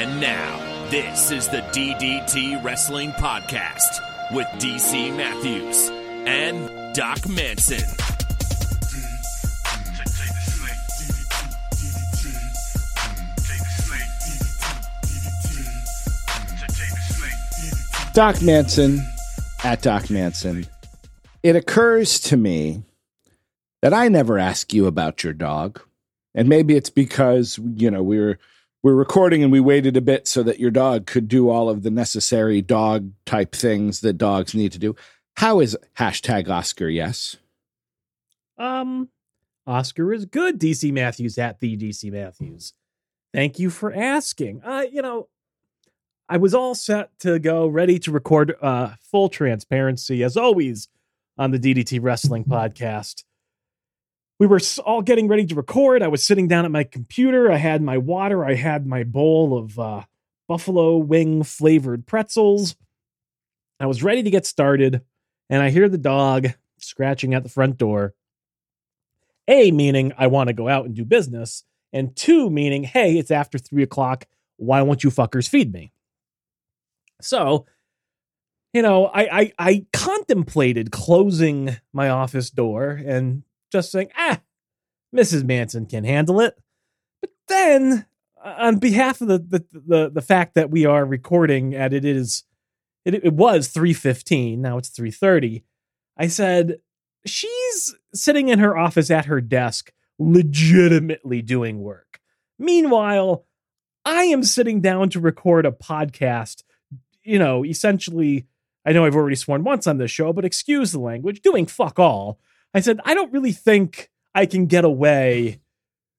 And now, this is the DDT Wrestling Podcast with DC Matthews and Doc Manson. Doc Manson at Doc Manson. It occurs to me that I never ask you about your dog. And maybe it's because, you know, we were we're recording and we waited a bit so that your dog could do all of the necessary dog type things that dogs need to do. How is hashtag Oscar yes? Um, Oscar is good. DC Matthews at the DC Matthews. Thank you for asking. Uh, you know, I was all set to go, ready to record uh full transparency as always on the DDT Wrestling podcast. We were all getting ready to record. I was sitting down at my computer. I had my water. I had my bowl of uh, buffalo wing flavored pretzels. I was ready to get started, and I hear the dog scratching at the front door. A, meaning I want to go out and do business, and two, meaning, hey, it's after three o'clock. Why won't you fuckers feed me? So, you know, I, I I contemplated closing my office door and just saying, ah, Mrs. Manson can handle it. But then, uh, on behalf of the the the, the fact that we are recording and it is it, it was 3:15, now it's 3:30. I said, she's sitting in her office at her desk legitimately doing work. Meanwhile, I am sitting down to record a podcast, you know, essentially I know I've already sworn once on this show, but excuse the language, doing fuck all. I said, I don't really think I can get away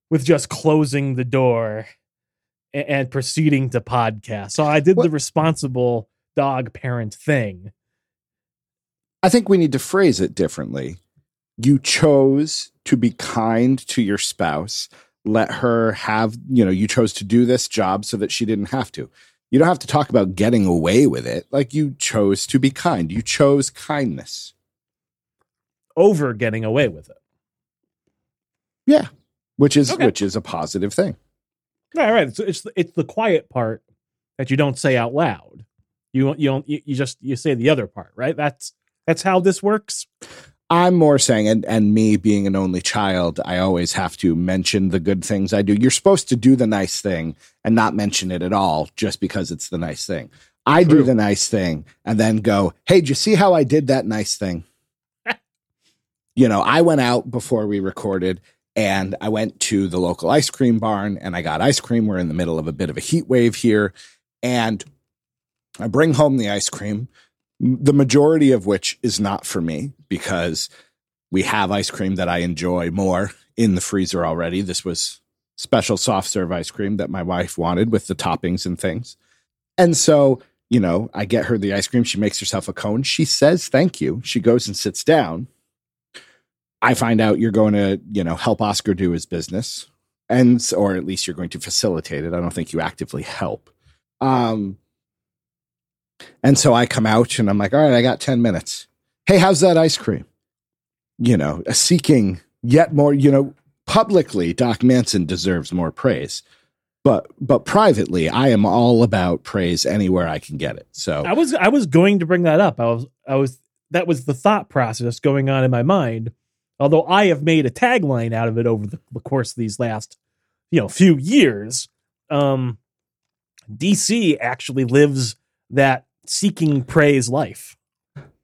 with just closing the door and, and proceeding to podcast. So I did What- the responsible dog parent thing. I think we need to phrase it differently. You chose to be kind to your spouse, let her have, you know, you chose to do this job so that she didn't have to. You don't have to talk about getting away with it. Like you chose to be kind. You chose kindness. Over getting away with it. Yeah. Which is Okay. which is a positive thing. Right, right. It's it's it's the quiet part that you don't say out loud. You you don't you, you just you say the other part, right? That's that's how this works. I'm more saying, and, and me being an only child, I always have to mention the good things I do. You're supposed to do the nice thing and not mention it at all just because it's the nice thing. I do the nice thing and then go, hey, did you see how I did that nice thing? You know, I went out before we recorded and I went to the local ice cream barn and I got ice cream. We're in the middle of a bit of a heat wave here. And I bring home the ice cream the majority of which is not for me because we have ice cream that I enjoy more in the freezer already. This was special soft serve ice cream that my wife wanted with the toppings and things. And so, you know, I get her the ice cream. She makes herself a cone. She says thank you. She goes and sits down. I find out you're going to, you know, help Oscar do his business. And or at least you're going to facilitate it. I don't think you actively help. Um and so I come out and I'm like, all right, I got 10 minutes. Hey, how's that ice cream? You know, seeking yet more, you know, publicly, Doc Manson deserves more praise. But but privately, I am all about praise anywhere I can get it. So I was I was going to bring that up. I was I was that was the thought process going on in my mind. Although I have made a tagline out of it over the, the course of these last, you know, few years. Um DC actually lives that seeking praise life.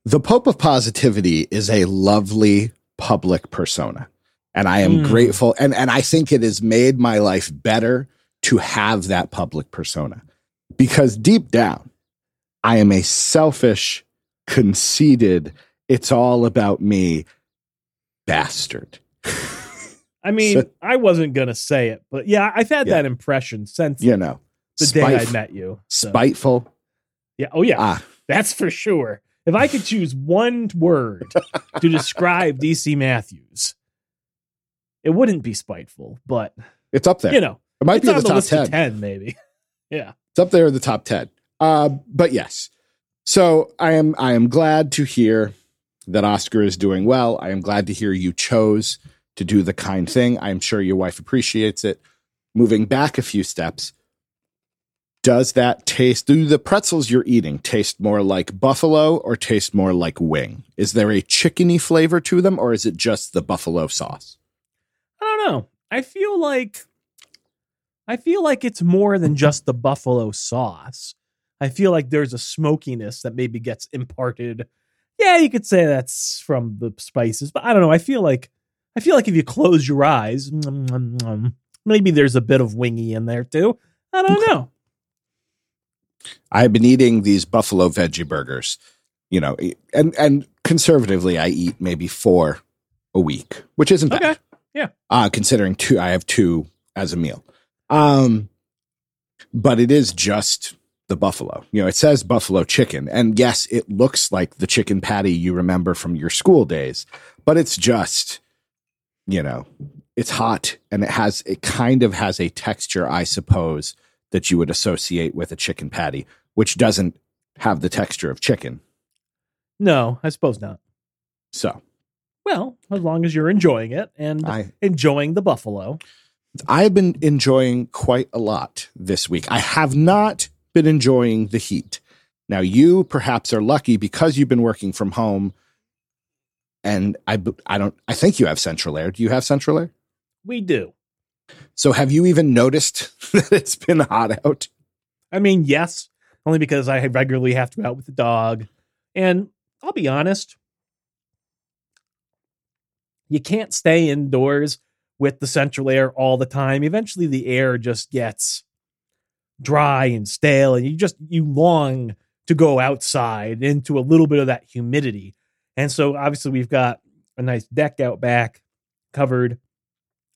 the Pope of Positivity is a lovely public persona. And I am Mm. grateful. And, and I think it has made my life better to have that public persona. Because deep down, I am a selfish, conceited, it's all about me bastard. I mean, So- I wasn't gonna say it, but yeah, I've had Yeah. that impression since You know, the day I met you. So, spiteful. yeah, oh yeah, Ah, that's for sure. If I could choose one word to describe DC Matthews, it wouldn't be spiteful, but it's up there. you know, it might be on the top list 10. of ten, maybe. Yeah, It's up there in the top 10. Uh, but yes. So I am I am glad to hear that Oscar is doing well. I am glad to hear you chose to do the kind thing. I'm sure your wife appreciates it. Moving back a few steps, Does that taste, do the pretzels you're eating taste more like buffalo or taste more like wing? Is there a chickeny flavor to them or is it just the buffalo sauce? I don't know. I feel like I feel like it's more than just the buffalo sauce. I feel like there's a smokiness that maybe gets imparted. Yeah, you could say that's from the spices, but I don't know. I feel like I feel like if you close your eyes, maybe there's a bit of wingy in there too. I don't know. I've been eating these buffalo veggie burgers, you know, and and conservatively, I eat maybe four a week, which isn't bad. Yeah. Uh, considering two, I have two as a meal. Um, but it is just the buffalo. You know, it says buffalo chicken, and yes, it looks like the chicken patty you remember from your school days, but it's just, you know, it's hot and it has it kind of has a texture, I suppose, that you would associate with a chicken patty, which doesn't have the texture of chicken. No, I suppose not. So, Well, as long as you're enjoying it and I enjoying the buffalo. I've been enjoying quite a lot this week. I have not been enjoying the heat. Now, you perhaps are lucky because you've been working from home. And I, I don't, I think you have central air. Do you have central air? We do. So have you even noticed that it's been hot out? I mean, yes, only because I regularly have to go out with the dog. And I'll be honest, you can't stay indoors with the central air all the time. Eventually the air just gets dry and stale and you just you long to go outside into a little bit of that humidity. And so obviously we've got a nice deck out back covered.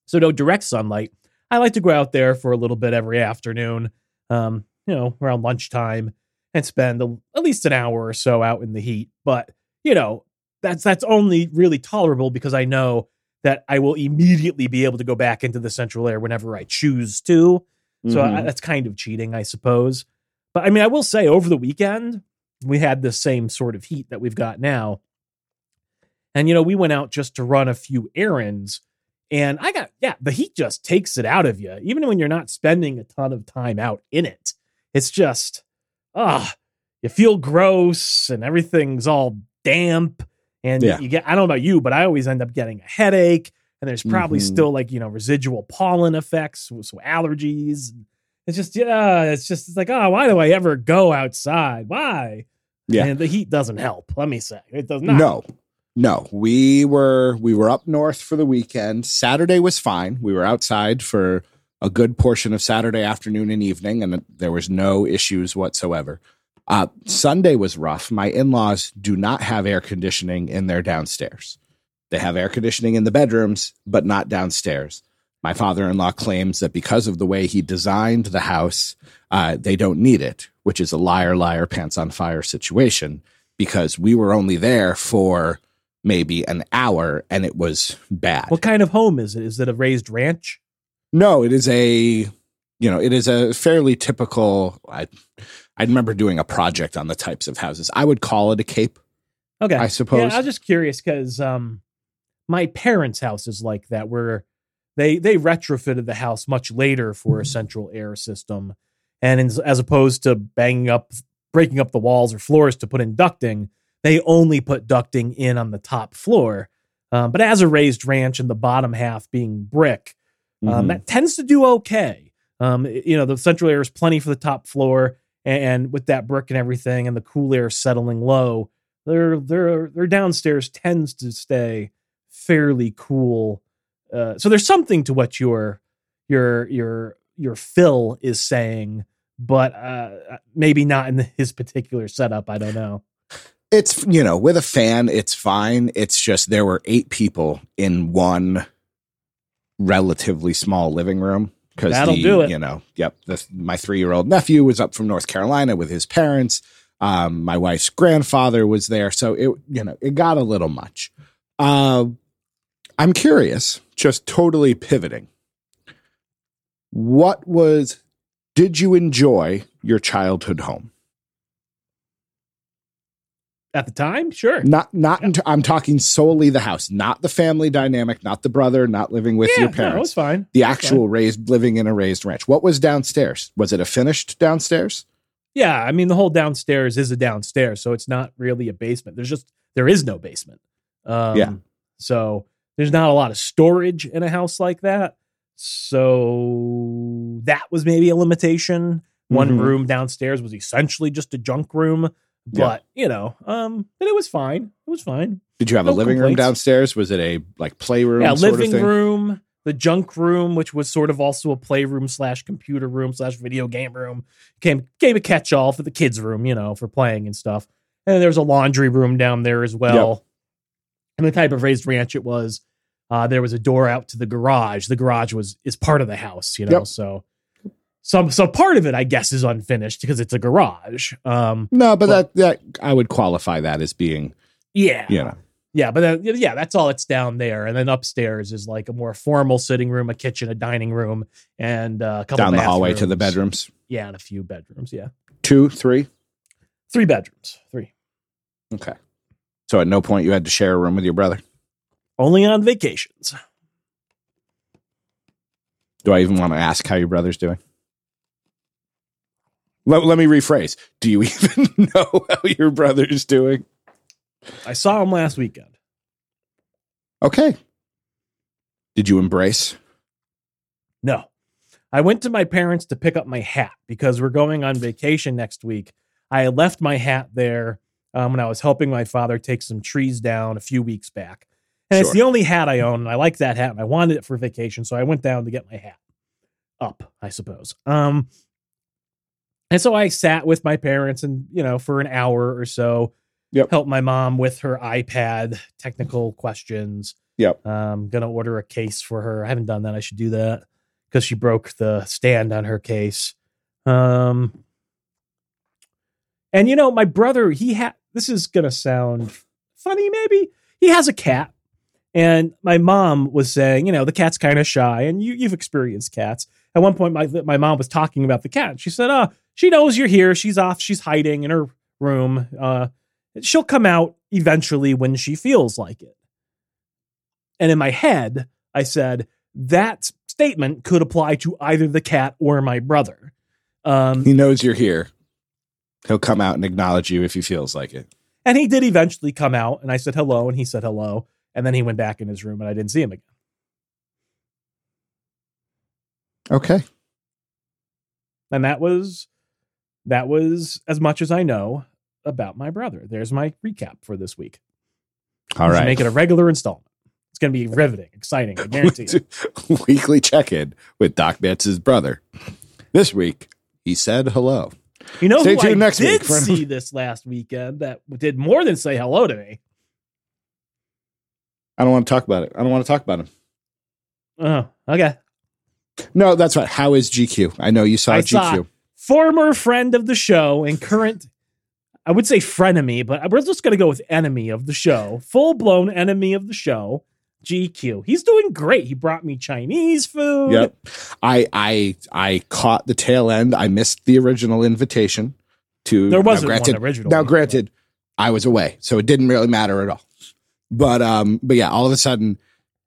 So no direct sunlight. I like to go out there for a little bit every afternoon. Um, you know, around lunchtime and spend a, at least an hour or so out in the heat. But, you know, that's that's only really tolerable because I know that I will immediately be able to go back into the central air whenever I choose to. So I, that's kind of cheating, I suppose. But I mean, I will say over the weekend, we had the same sort of heat that we've got now. And, you know, we went out just to run a few errands. And I got, yeah, the heat just takes it out of you, even when you're not spending a ton of time out in it. It's just, ah, you feel gross and everything's all damp. And Yeah. you get, I don't know about you, but I always end up getting a headache. And there's probably Mhm. still like, you know, residual pollen effects, so allergies. It's just, yeah, it's just it's like, oh, why do I ever go outside? Why? Yeah. And the heat doesn't help, let me say. It does not. No, no. We were we were up north for the weekend. Saturday was fine. We were outside for a good portion of Saturday afternoon and evening, and there was no issues whatsoever. Uh, Sunday was rough. My in laws do not have air conditioning in their downstairs. They have air conditioning in the bedrooms, but not downstairs. My father in law claims that because of the way he designed the house, uh, they don't need it, which is a liar, liar, pants on fire situation because we were only there for maybe an hour and it was bad. What kind of home is it? Is it a raised ranch? No, it is a you know, it is a fairly typical I I remember doing a project on the types of houses. I would call it a cape, Okay. I suppose. Yeah, I was just curious because um, my parents' house is like that, where they they retrofitted the house much later for a central air system, and as, as opposed to banging up, breaking up the walls or floors to put in ducting, they only put ducting in on the top floor. Um, but as a raised ranch and the bottom half being brick, um, Mhm. that tends to do okay. Um, you know, the central air is plenty for the top floor, and, and with that brick and everything, and the cool air settling low, their their their downstairs tends to stay fairly cool. Uh, so there's something to what your your your your Phil is saying, but uh, maybe not in his particular setup. I don't know. it's you know, with a fan, it's fine. It's just there were eight people in one relatively small living room. Because That'll do it. You know, yep. The, my three-year-old nephew was up from North Carolina with his parents. Um, my wife's grandfather was there, so it you know it got a little much. Uh, I'm curious, just totally pivoting. What was? Did you enjoy your childhood home? At the time, sure. Not not. in- I'm talking solely the house, not the family dynamic, not the brother, not living with yeah, your parents. no, parents. it's fine. the actual raised living in a raised ranch. What was downstairs? Was it a finished downstairs? Yeah, I mean the whole downstairs is a downstairs, so it's not really a basement. There's just there is no basement. Um, Yeah. So there's not a lot of storage in a house like that. So that was maybe a limitation. One Mhm. room downstairs was essentially just a junk room, Yeah. but you know, um, but it was fine. It was fine. Did you have No a living room downstairs? Was it a like playroom? yeah, sort of living room, the junk room, which was sort of also a playroom slash computer room slash video game room, came came a catch all for the kids' room, you know, for playing and stuff. And there's a laundry room down there as well. And the type of raised ranch it was, uh, there was a door out to the garage. The garage was is part of the house, you know. Yep. So some so part of it, I guess, is unfinished because it's a garage. Um, No, but, But- that that I would qualify that as being yeah, you know Yeah, but then, yeah, that's all it's down there, and then upstairs is like a more formal sitting room, a kitchen, a dining room, and uh, a couple down the hallway to the bedrooms. Yeah, and a few bedrooms. Yeah, Two, three. three bedrooms. Three. Okay. So at no point you had to share a room with your brother. Only on vacations. Do I even want to ask how your brother's doing? Let, let me rephrase. Do you even know how your brother's doing? I saw him last weekend. Okay. Did you embrace? No, I went to my parents to pick up my hat because we're going on vacation next week. I left my hat there um, when I was helping my father take some trees down a few weeks back. And it's the only hat I own. And I like that hat and I wanted it for vacation. So I went down to get my hat up, I suppose. Um, and so I sat with my parents and, you know, for an hour or so, Yep. helped my mom with her iPad technical questions. Yep. Um, gonna order a case for her. I haven't done that. I should do that because she broke the stand on her case. Um, and you know, my brother, he had this is gonna sound funny, maybe. He has a cat, and my mom was saying, you know, the cat's kind of shy, and you you've experienced cats. At one point, my my mom was talking about the cat. She said, "Oh, she knows you're here. She's off. She's hiding in her room. Uh, she'll come out eventually when she feels like it." And in my head, I said that statement could apply to either the cat or my brother. Um, He knows you're here. He'll come out and acknowledge you if he feels like it. and he did eventually come out, and I said hello, and he said hello, and then he went back in his room, and I didn't see him again. Okay. And that was that was as much as I know about my brother. There's my recap for this week. All We right. make it a regular installment. It's going to be riveting, exciting. I guarantee you. Weekly check in with Doc Betz's brother. This week, he said hello. You know Stay who tuned I next did week see this last weekend that did more than say hello to me. I don't want to talk about it. I don't want to talk about him. Oh, okay. No, that's right. How is GQ? I know you saw I GQ. saw former friend of the show and current, I would say frenemy, but we're just going to go with enemy of the show. Full blown enemy of the show, GQ. He's doing great. He brought me Chinese food. Yep. I I I caught the tail end. I missed the original invitation to There wasn't granted, one original. Now, granted, I was away, so it didn't really matter at all. But um, but yeah, all of a sudden,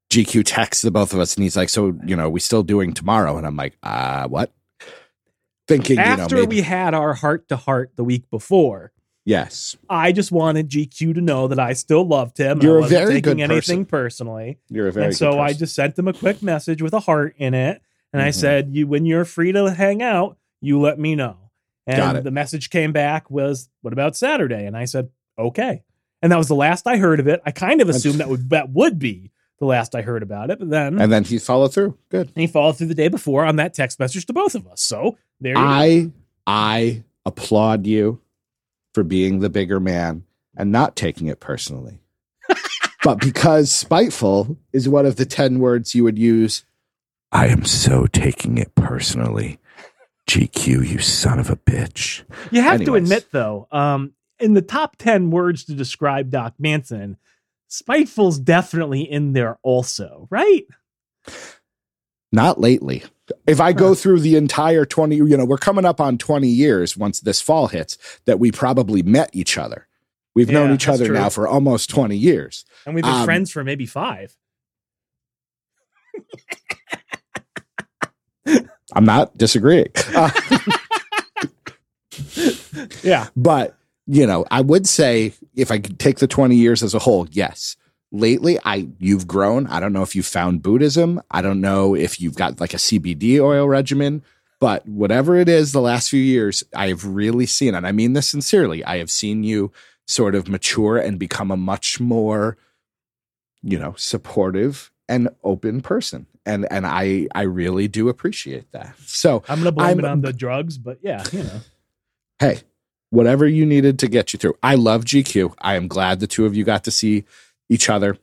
GQ texts the both of us, and he's like, "So you know, we still doing tomorrow?" And I'm like, "Uh, what?" Thinking, After you know, maybe, we had our heart to heart the week before, yes, I just wanted GQ to know that I still loved him. You're I a wasn't very taking good anything personally. you're a very and so I just sent him a quick message with a heart in it, and I Mhm. said, "You, when you're free to hang out, you let me know." Got And it. the message came back was, "What about Saturday?" And I said, "Okay." And that was the last I heard of it. I kind of assumed that would that would be the last I heard about it, but then and then he followed through. Good. he followed through the day before on that text message to both of us. So there you go. I I applaud you for being the bigger man and not taking it personally. but because spiteful is one of the 10 words you would use, I am so taking it personally. GQ, you son of a bitch. You have to admit, though, um, in the top 10 words to describe Doc Manson, spiteful's definitely in there also, right? Not lately. If I go through the entire 20, you know, we're coming up on 20 years once this fall hits that we probably met each other. We've known each other true. now for almost 20 years. And we've been Um, friends for maybe five. I'm not disagreeing. Uh, Yeah. but, you know, I would say if I could take the 20 years as a whole, yes. Lately, I you've grown. I don't know if you've found Buddhism. I don't know if you've got like a CBD oil regimen, but whatever it is, the last few years, I have really seen, and I mean this sincerely, I have seen you sort of mature and become a much more, you know, supportive and open person. And and I I really do appreciate that. So I'm gonna blame I'm- it on the drugs, but yeah, you know. hey, whatever you needed to get you through. I love GQ. I am glad the two of you got to see each other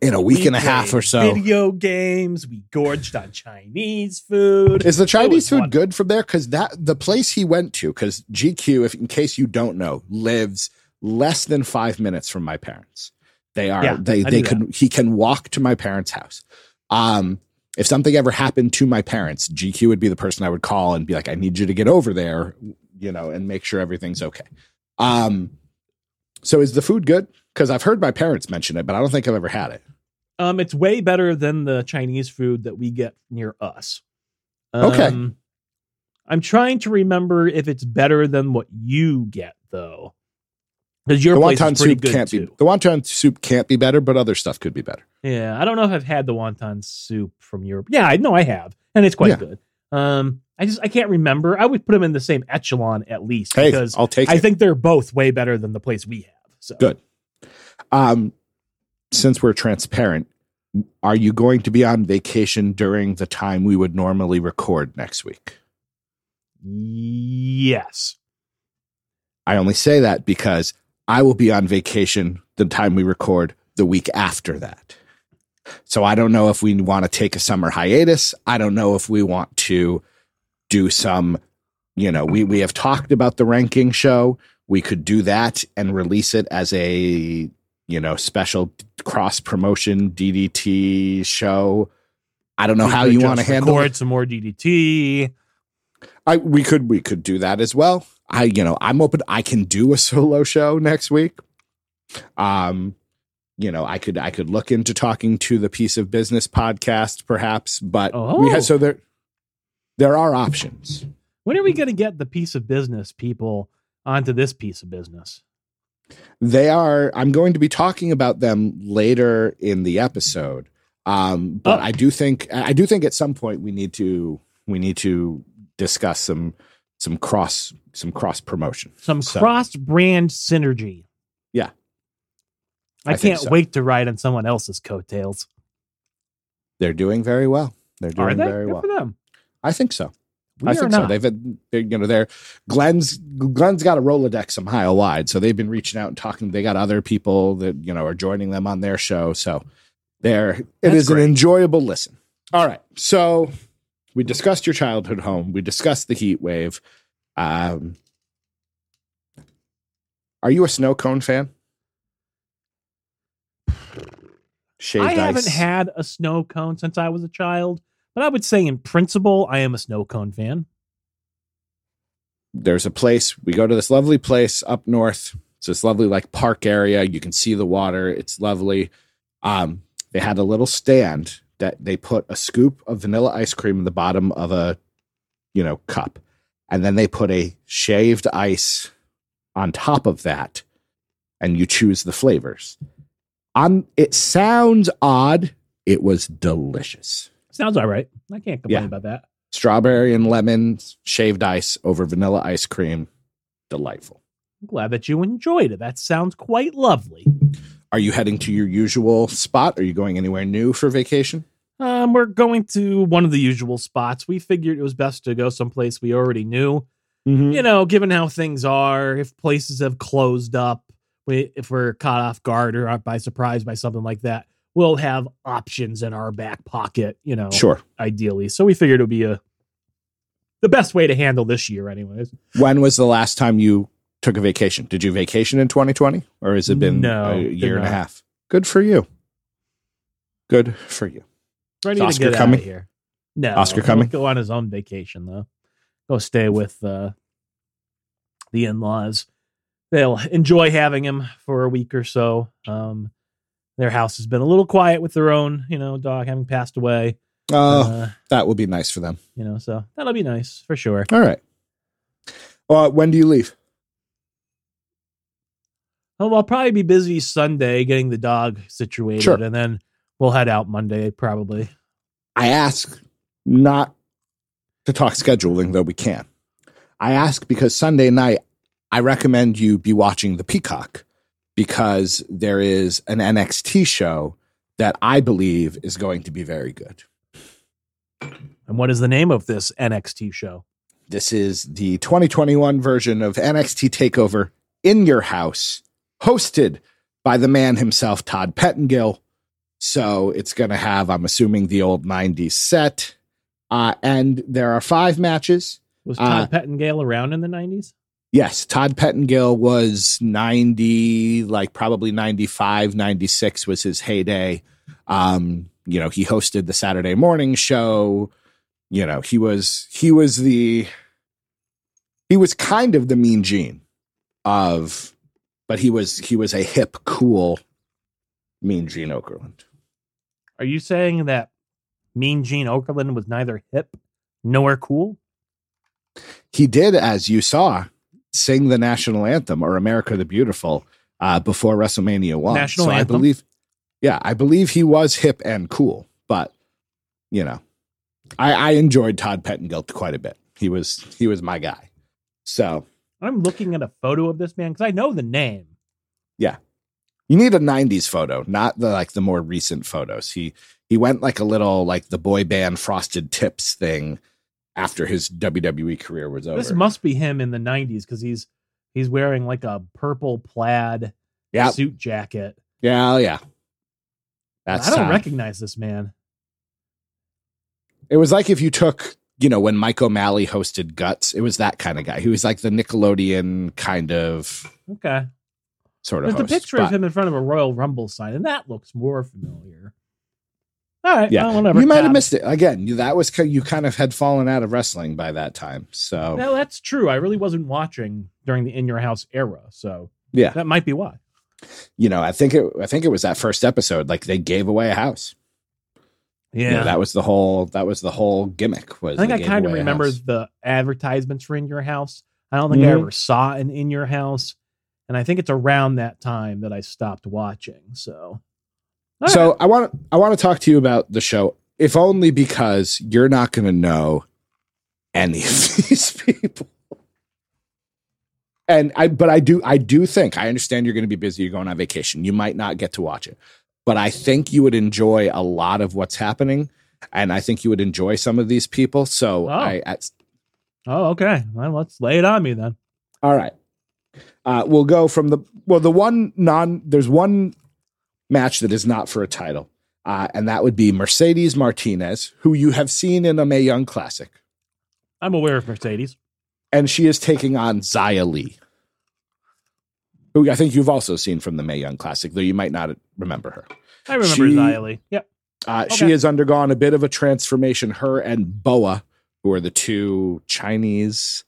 in a week We and a half or so. Video games. We gorged on Chinese food. Is the Chinese food wonderful. good from there? Because that the place he went to, because GQ, if in case you don't know, lives less than five minutes from my parents. They are Yeah, they I they knew could he can walk to my parents' house. Um, if something ever happened to my parents, GQ would be the person I would call and be like, I need you to get over there, you know, and make sure everything's okay. Um, so is the food good? Because I've heard my parents mention it, but I don't think I've ever had it. Um, it's way better than the Chinese food that we get near us. Okay. Um, I'm trying to remember if it's better than what you get though, because your The place wonton is soup good can't too. be the wonton soup can't be better, but other stuff could be better. Yeah, I don't know if I've had the wonton soup from Europe. Yeah, I know I have, and it's quite Yeah. good. Um, I just I can't remember. I would put them in the same echelon at least Hey, because I'll take I it. think they're both way better than the place we have. So Good. Um, since we're transparent, are you going to be on vacation during the time we would normally record next week? Yes. I only say that because I will be on vacation the time we record the week after that. So I don't know if we want to take a summer hiatus. I don't know if we want to do some, you know, we, we have talked about the ranking show. We could do that and release it as a, you know, special cross promotion DDT show. I don't know We how you want to handle it. some more DDT. I we could we could do that as well. I you know I'm open. I can do a solo show next week. Um, you know I could I could look into talking to the piece of business podcast perhaps, but we Oh. have so there there are options. When are we going to get the piece of business people onto this piece of business? They are. I'm going to be talking about them later in the episode. Um, but Oh. I do think I do think at some point we need to we need to discuss some some cross some cross promotion. Some So- cross brand synergy. Yeah. I, I can't so. wait to ride on someone else's coattails. They're doing very well. They're doing they? very Good well. for them. I think so. We I are think so. They've had, they're, you know, they're Glenn's Glenn's got a Rolodex a mile wide, so they've been reaching out and talking. They got other people that you know are joining them on their show, so they're it That's is great. an enjoyable listen. All right, so we discussed your childhood home. We discussed the heat wave. Um, are you a snow cone fan? Shaved I haven't had a snow cone since I was a child, but I would say in principle, I am a snow cone fan. there's a place we go to this lovely place up north. It's this lovely like park area. You can see the water. It's lovely. Um they had a little stand that they put a scoop of vanilla ice cream in the bottom of a you know cup. And then they put a shaved ice on top of that and you choose the flavors. On it sounds odd. It was delicious Sounds all right. I can't complain Yeah. about that. strawberry and lemon shaved ice over vanilla ice cream delightful I'm glad that you enjoyed it. That sounds quite lovely. Are you heading to your usual spot? Are you going anywhere new for vacation? Um, we're going to one of the usual spots. We figured it was best to go someplace we already knew. You know, given how things are, if places have closed up, we, if we're caught off guard or by surprise by something like that, we'll have options in our back pocket. You know, Sure. ideally. So we figured it would be a the best way to handle this year, anyways. When was the last time you took a vacation? Did you vacation in 2020 or has it been No, a year and a half? Good for you. Good for you. Ready Oscar to get coming? here. No, Oscar coming? Go on his own vacation though. Go stay with uh, the in-laws. they'll enjoy having him for a week or so. Um, their house has been a little quiet with their own, you know, dog having passed away. Oh, Uh, that would be nice for them. you know, so that'll be nice for sure. All right. Uh, when do you leave? Oh, I'll probably be busy Sunday getting the dog situated, Sure. and then we'll head out Monday probably. I ask not to talk scheduling, though we can. I ask because Sunday night, I recommend you be watching the Peacock because there is an NXT show that I believe is going to be very good. And what is the name of this NXT show? This is the 2021 version of NXT TakeOver in your house, hosted by the man himself, Todd Pettengill. So it's going to have, I'm assuming, the old 90s set. Uh, and there are five matches. Was Uh, Todd Pettengill around in the nineties? Yes, Todd Pettengill was 90, like probably 95, 96 was his heyday. Um, you know, he hosted the Saturday morning show. You know, he was he was the he was kind of the mean gene of but he was he was a hip, cool mean Gene Okerlund. Are you saying that Mean Gene Okerlund was neither hip nor cool? He did, as you saw, sing the national anthem or America the Beautiful uh, before WrestleMania one. National so I believe, yeah, I believe he was hip and cool. But you know, I, I enjoyed Todd Pettengill quite a bit. He was he was my guy. So I'm looking at a photo of this man because I know the name. Yeah, you need a '90s photo, not the like the more recent photos. He he went like a little like the boy band Frosted Tips thing after his WWE career was over. This must be him in the '90s because he's he's wearing like a purple plaid yeah, suit jacket. yeah, oh, yeah. That's I don't Todd. recognize this man. It was like if you took, you know, when Mike O'Malley hosted Guts, it was that kind of guy. He was like the Nickelodeon kind of Okay, sort of there's a host. picture of him in front of a Royal Rumble sign, and that looks more familiar. All right, Yeah, well, whatever. you might have missed it again. That was you kind of had fallen out of wrestling by that time. So No, that's true. I really wasn't watching during the In Your House era, so yeah, that might be why. you know, I think it. I think it was that first episode. Like they gave away a house. Yeah, You know, that was the whole. That was the whole gimmick. Was I think I kind of remember the advertisements for In Your House. I don't think I Mhm. ever saw an In Your House, and I think it's around that time that I stopped watching. So, All so right. I want I want to talk to you about the show, if only because you're not going to know any of these people. And I, but I do, I do think I understand you're going to be busy. You're going on vacation. You might not get to watch it, but I think you would enjoy a lot of what's happening, and I think you would enjoy some of these people. So Oh. I, I oh, okay. Well, let's lay it on me then. all right. Uh, we'll go from the well, the one non. There's one match that is not for a title, uh, and that would be Mercedes Martinez, who you have seen in a Mae Young Classic, I'm aware of Mercedes. and she is taking on Xia Li, who I think you've also seen from the Mae Young Classic, though you might not remember her. I remember She- Xia Li. Yep. Uh, She has undergone a bit of a transformation. Her and Boa, who are the two Chinese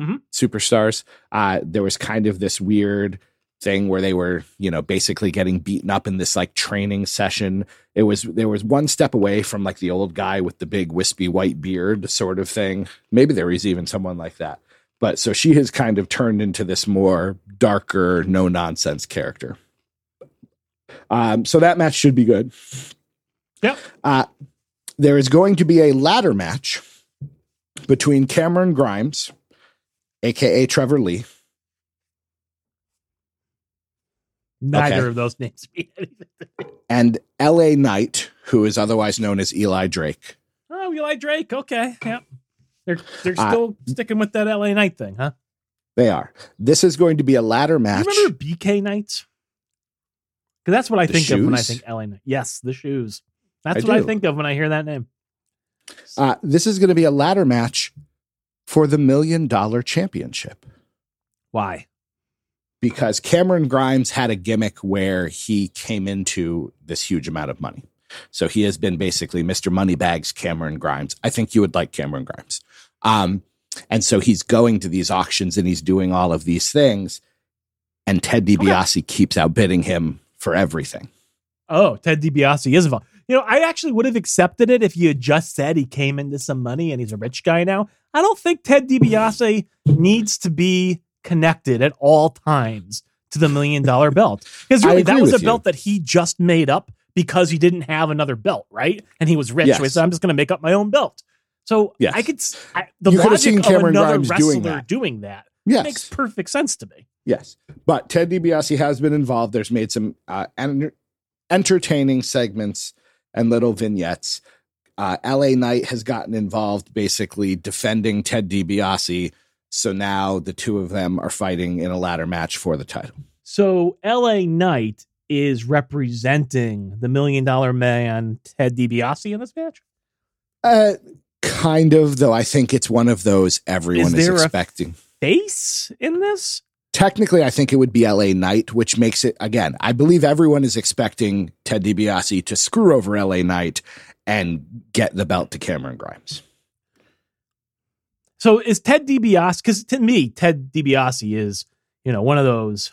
Mhm. superstars, uh, there was kind of this weird thing where they were, you know, basically getting beaten up in this like training session. It was there was one step away from like the old guy with the big wispy white beard sort of thing. Maybe there was even someone like that. But so she has kind of turned into this more darker, no nonsense character. Um, so that match should be good. Yep. Uh, there is going to be a ladder match between Cameron Grimes, aka Trevor Lee, Neither Okay. of those names mean anything. and LA Knight, who is otherwise known as Eli Drake. Oh, Eli Drake. Okay. Yep. They're they're Uh, still sticking with that LA Knight thing, huh? They are. This is going to be a ladder You match. remember BK Nights? Because that's what I The think of when I think LA Night. Yes, the shoes. That's I what I think of when I hear that name. Uh, this is going to be a ladder match for the million dollar championship Why? Because Cameron Grimes had a gimmick where he came into this huge amount of money. So he has been basically Mr. Moneybags Cameron Grimes. I think you would like Cameron Grimes. Um, and so he's going to these auctions and he's doing all of these things. and Ted DiBiase keeps outbidding him for everything. Oh, Ted DiBiase is involved. You know, I actually would have accepted it if you had just said he came into some money and he's a rich guy now. I don't think Ted DiBiase needs to be connected at all times to the million dollar belt because really that was a you. belt that he just made up because he didn't have another belt, right? And he was rich, Yes. so he said, "I'm just going to make up my own belt." So Yes. I could I, the You logic seen of another Grimes wrestler doing doing that. that, Yes. makes perfect sense to me. Yes, but Ted DiBiase has been involved. There's made some uh, en- entertaining segments and little vignettes. Uh, LA Knight has gotten involved, basically defending Ted DiBiase. So now the two of them are fighting in a ladder match for the title. So LA Knight is representing the million dollar man Ted DiBiase in this match. Uh, kind of, though. I think it's one of those everyone Is is, expecting. Face in this? Technically, I think it would be LA Knight, which makes it again. I believe everyone is expecting Ted DiBiase to screw over LA Knight and get the belt to Cameron Grimes. So is Ted DiBiase? Because to me, Ted DiBiase is you know one of those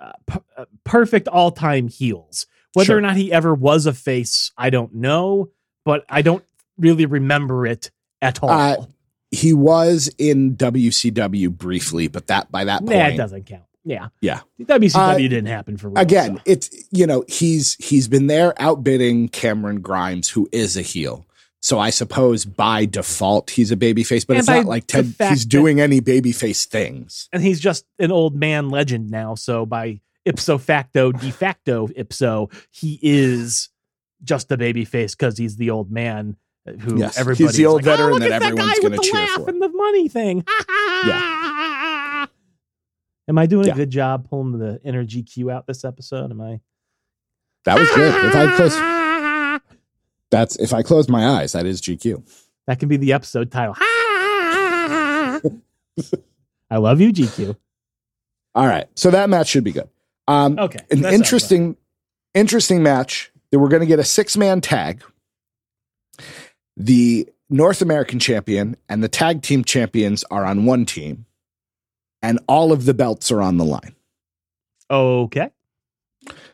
uh, p- uh, perfect all time heels. Whether Sure. or not he ever was a face, I don't know, but I don't really remember it at all. Uh, He was in WCW briefly, but that by that point, nah, doesn't count. Yeah, Yeah. WCW Uh, didn't happen for real, again, so. it's you know he's he's been there outbidding Cameron Grimes, who is a heel. So I suppose by default he's a babyface, but And it's not like Ted. He's that- doing any babyface things. and he's just an old man legend now. So by ipso facto, de facto ipso, he is just a baby face because he's the old man who Yes, he's everybody the old like, ah, veteran oh, look that at that everyone's guy with gonna the cheer laugh for." and the money thing. yeah. Am I doing Yeah. a good job pulling the energy GQ out this episode? Am I? That was good. If I close, that's if I close my eyes, that is GQ. That can be the episode title. I love you, GQ. All right, so that match should be good. Um, Okay, an interesting, interesting match. That we're going to get a six man tag. The North American champion and the tag team champions are on one team, and all of the belts are on the line. Okay.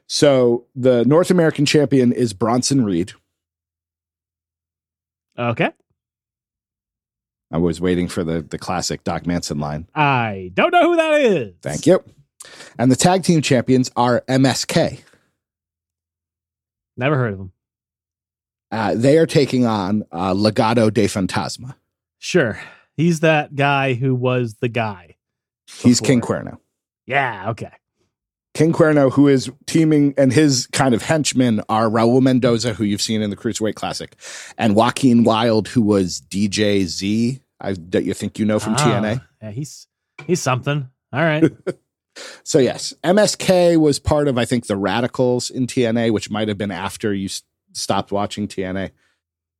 So the North American champion is Bronson Reed. Okay. I was waiting for the the classic Doc Manson line. I don't know who that is. Thank you. And the tag team champions are MSK. Never heard of him. Uh, they are taking on uh, Legado del Fantasma. Sure. He's that guy who was the guy. He's before. King Cuerno. Yeah, okay. King Cuerno, who is teaming, and his kind of henchmen are Raul Mendoza, who you've seen in the Cruiserweight Classic, and Joaquin Wilde, who was DJ Z, I, that you think you know from Ah, TNA. Yeah, he's he's something. All right. So, yes, MSK was part of, I think, the Radicals in TNA, which might have been after you s- stopped watching TNA.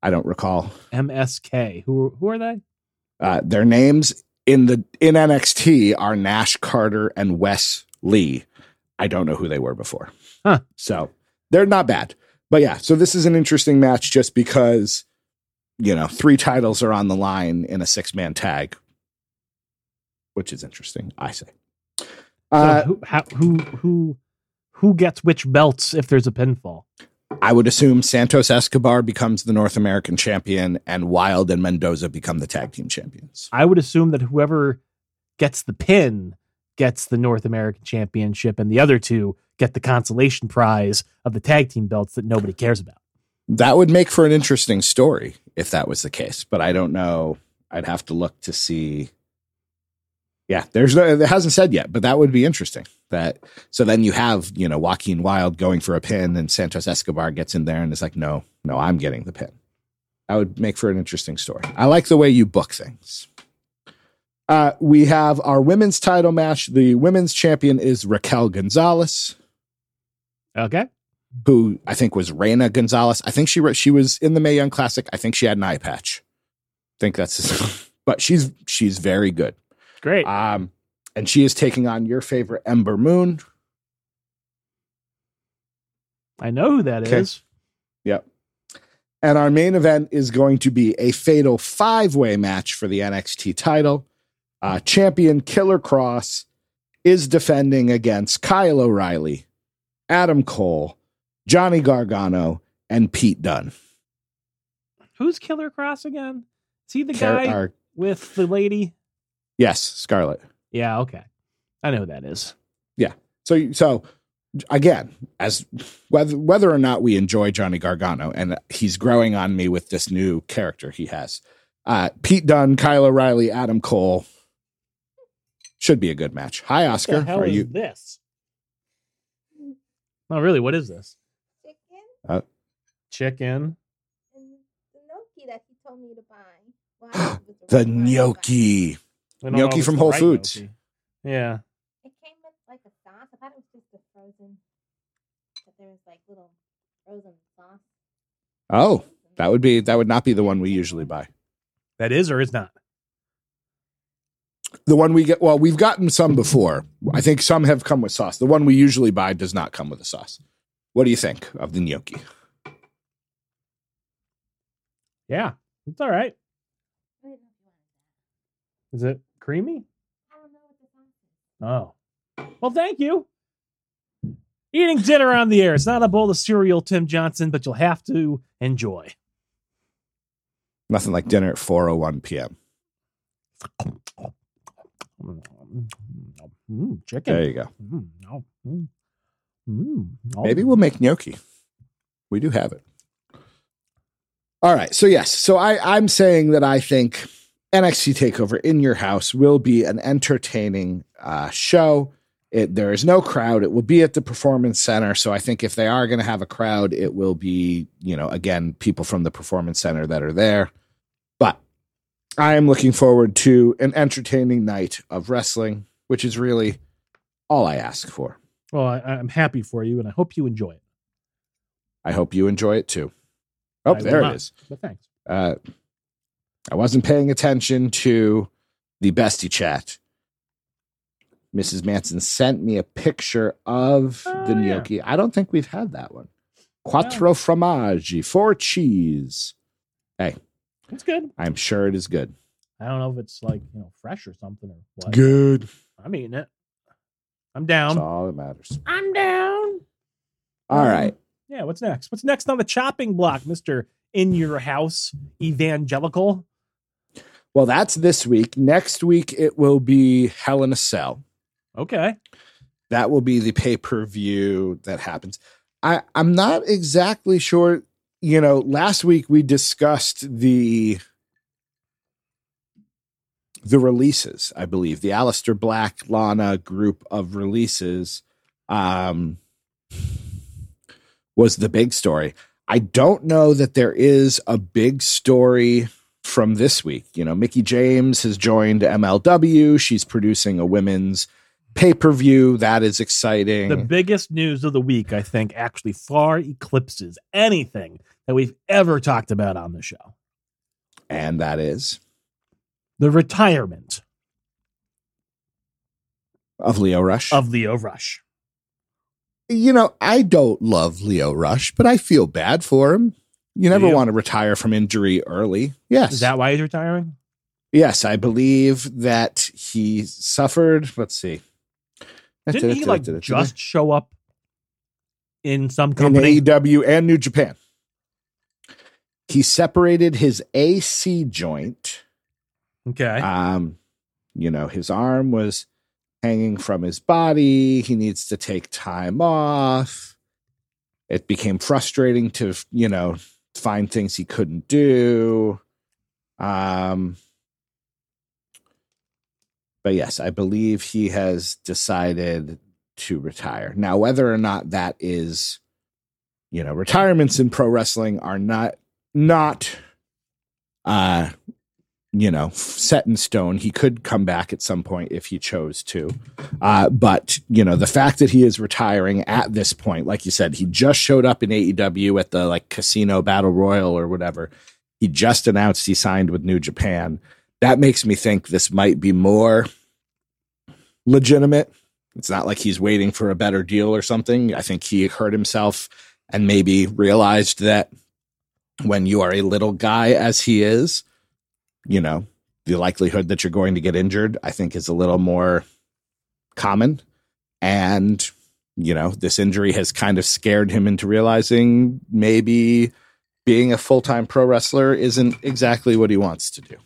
I don't recall. MSK. Who who are they? Uh, their names in the in NXT are Nash Carter and Wes Lee. I don't know who they were before. Huh. So they're not bad. But yeah, so this is an interesting match just because, you know, three titles are on the line in a six man tag, which is interesting, I say. So Uh, who, how, who who who gets which belts if there's a pinfall? I would assume Santos Escobar becomes the North American champion and Wilde and Mendoza become the tag team champions. I would assume that whoever gets the pin gets the North American Championship, and the other two get the consolation prize of the tag team belts that nobody cares about. That would make for an interesting story if that was the case, but I don't know. I'd have to look to see. Yeah, there's no, it hasn't said yet, but that would be interesting. That so then you have you know Joaquin Wilde going for a pin, and Santos Escobar gets in there and is like, no, no, I'm getting the pin. That would make for an interesting story. I like the way you book things. Uh, we have our women's title match. The women's champion is Raquel Gonzalez Okay. who I think was Reina Gonzalez. I think she re- she was in the Mae Young Classic. I think she had an eye patch. I think that's, but she's she's very good. Great. Um, and she is taking on your favorite Ember Moon. I know who that is. okay. Yep. And our main event is going to be a fatal five way match for the NXT title. Uh, champion Killer Kross is defending against Kyle O'Reilly, Adam Cole, Johnny Gargano, and Pete Dunne. Who's Killer Kross again? Is he the Car- guy are- with the lady? yes, Scarlett. Yeah, okay. I know who that is. Yeah. So, so again, as whether whether or not we enjoy Johnny Gargano, and he's growing on me with this new character he has. Uh, Pete Dunne, Kyle O'Reilly, Adam Cole should be a good match. Hi, What Oscar. the hell Are is you? this? Oh, really? What is this? chicken uh, Chicken. and the gnocchi that he told me to buy. Well, I don't know if it's The right or not, but gnocchi. I Gnocchi know if it's from Whole right Foods. gnocchi. Yeah. It came with like a sauce. I thought it was just a frozen, but there was like little frozen sauce. Oh, that would be that would not be the one we usually buy. That is or is not. The one we get, well, we've gotten some before. I think some have come with sauce. The one we usually buy does not come with a sauce. What do you think of the gnocchi? Yeah. It's all right. I didn't know if you wanted that. Is it creamy? I don't know what the sauce is. Oh. Well, thank you. Eating dinner on the air. It's not a bowl of cereal, Tim Johnson, but you'll have to enjoy. Nothing like dinner at 4:01 p.m. Mm, chicken. There you go. Mm. Mm. Maybe we'll make gnocchi. We do have it. All right. So yes. So I I'm saying that I think NXT Takeover in your house will be an entertaining uh, show. It, there is no crowd. It will be at the Performance Center. So I think if they are going to have a crowd, it will be you know again people from the Performance Center that are there. But I am looking forward to an entertaining night of wrestling, which is really all I ask for. Well, I, I'm happy for you, and I hope you enjoy it. I hope you enjoy it too. Oh, I there it not. is. But thanks. Uh, I wasn't paying attention to the bestie chat. Mrs. Manson sent me a picture of Oh, the yeah. gnocchi. I don't think we've had that one. Quattro formaggi, four cheese. It's good. I'm sure it is good. I don't know if it's like you know fresh or something or what. Good. I'm eating it. I'm That's down. all that matters. I'm down. All um, right. Yeah. What's next? What's next on the chopping block, Mister In Your House Evangelical? Well, that's this week. Next week, it will be Hell in a Cell. Okay. that will be the pay per view that happens. I I'm not exactly sure. You know, last week we discussed the the releases. I believe the Aleister Black Lana group of releases um, was the big story. I don't know that there is a big story from this week. You know, Mickie James has joined MLW. She's producing a women's pay per view. That is exciting. The biggest news of the week, I think, actually far eclipses anything that we've ever talked about on the show. and that is The retirement of Lio Rush. of Lio Rush. you know, I don't love Lio Rush, but I feel bad for him. You never you? want to retire from injury early. Yes. Is that why he's retiring? yes, I believe that he suffered. Let's see. Didn't he like just show up in some in company? AEW and New Japan? He separated his AC joint. Okay. Um, you know, his arm was hanging from his body. He needs to take time off. It became frustrating to, you know, find things he couldn't do. Um, but yes, I believe he has decided to retire. Now, whether or not that is, you know, retirements in pro wrestling are not not uh you know set in stone. He could come back at some point if he chose to. Uh but you know the fact that he is retiring at this point like you said he just showed up in AEW at the like casino battle royal or whatever. He just announced he signed with New Japan. That makes me think this might be more legitimate. It's not like he's waiting for a better deal or something. I think he hurt himself and maybe realized that when you are a little guy as he is, you know, the likelihood that you're going to get injured, I think is a little more common. And, you know, this injury has kind of scared him into realizing maybe being a full time pro wrestler isn't exactly what he wants to do.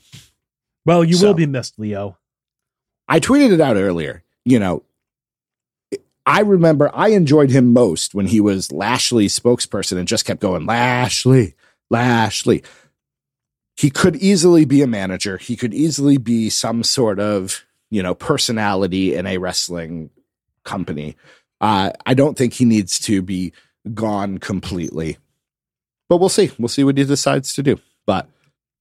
Well, you So- will be missed, Lio. I tweeted it out earlier. You know, I remember I enjoyed him most when he was Lashley's spokesperson and just kept going, Lashley, Lashley. He could easily be a manager. He could easily be some sort of, you know, personality in a wrestling company. Uh, I don't think he needs to be gone completely. But we'll see. We'll see what he decides to do. But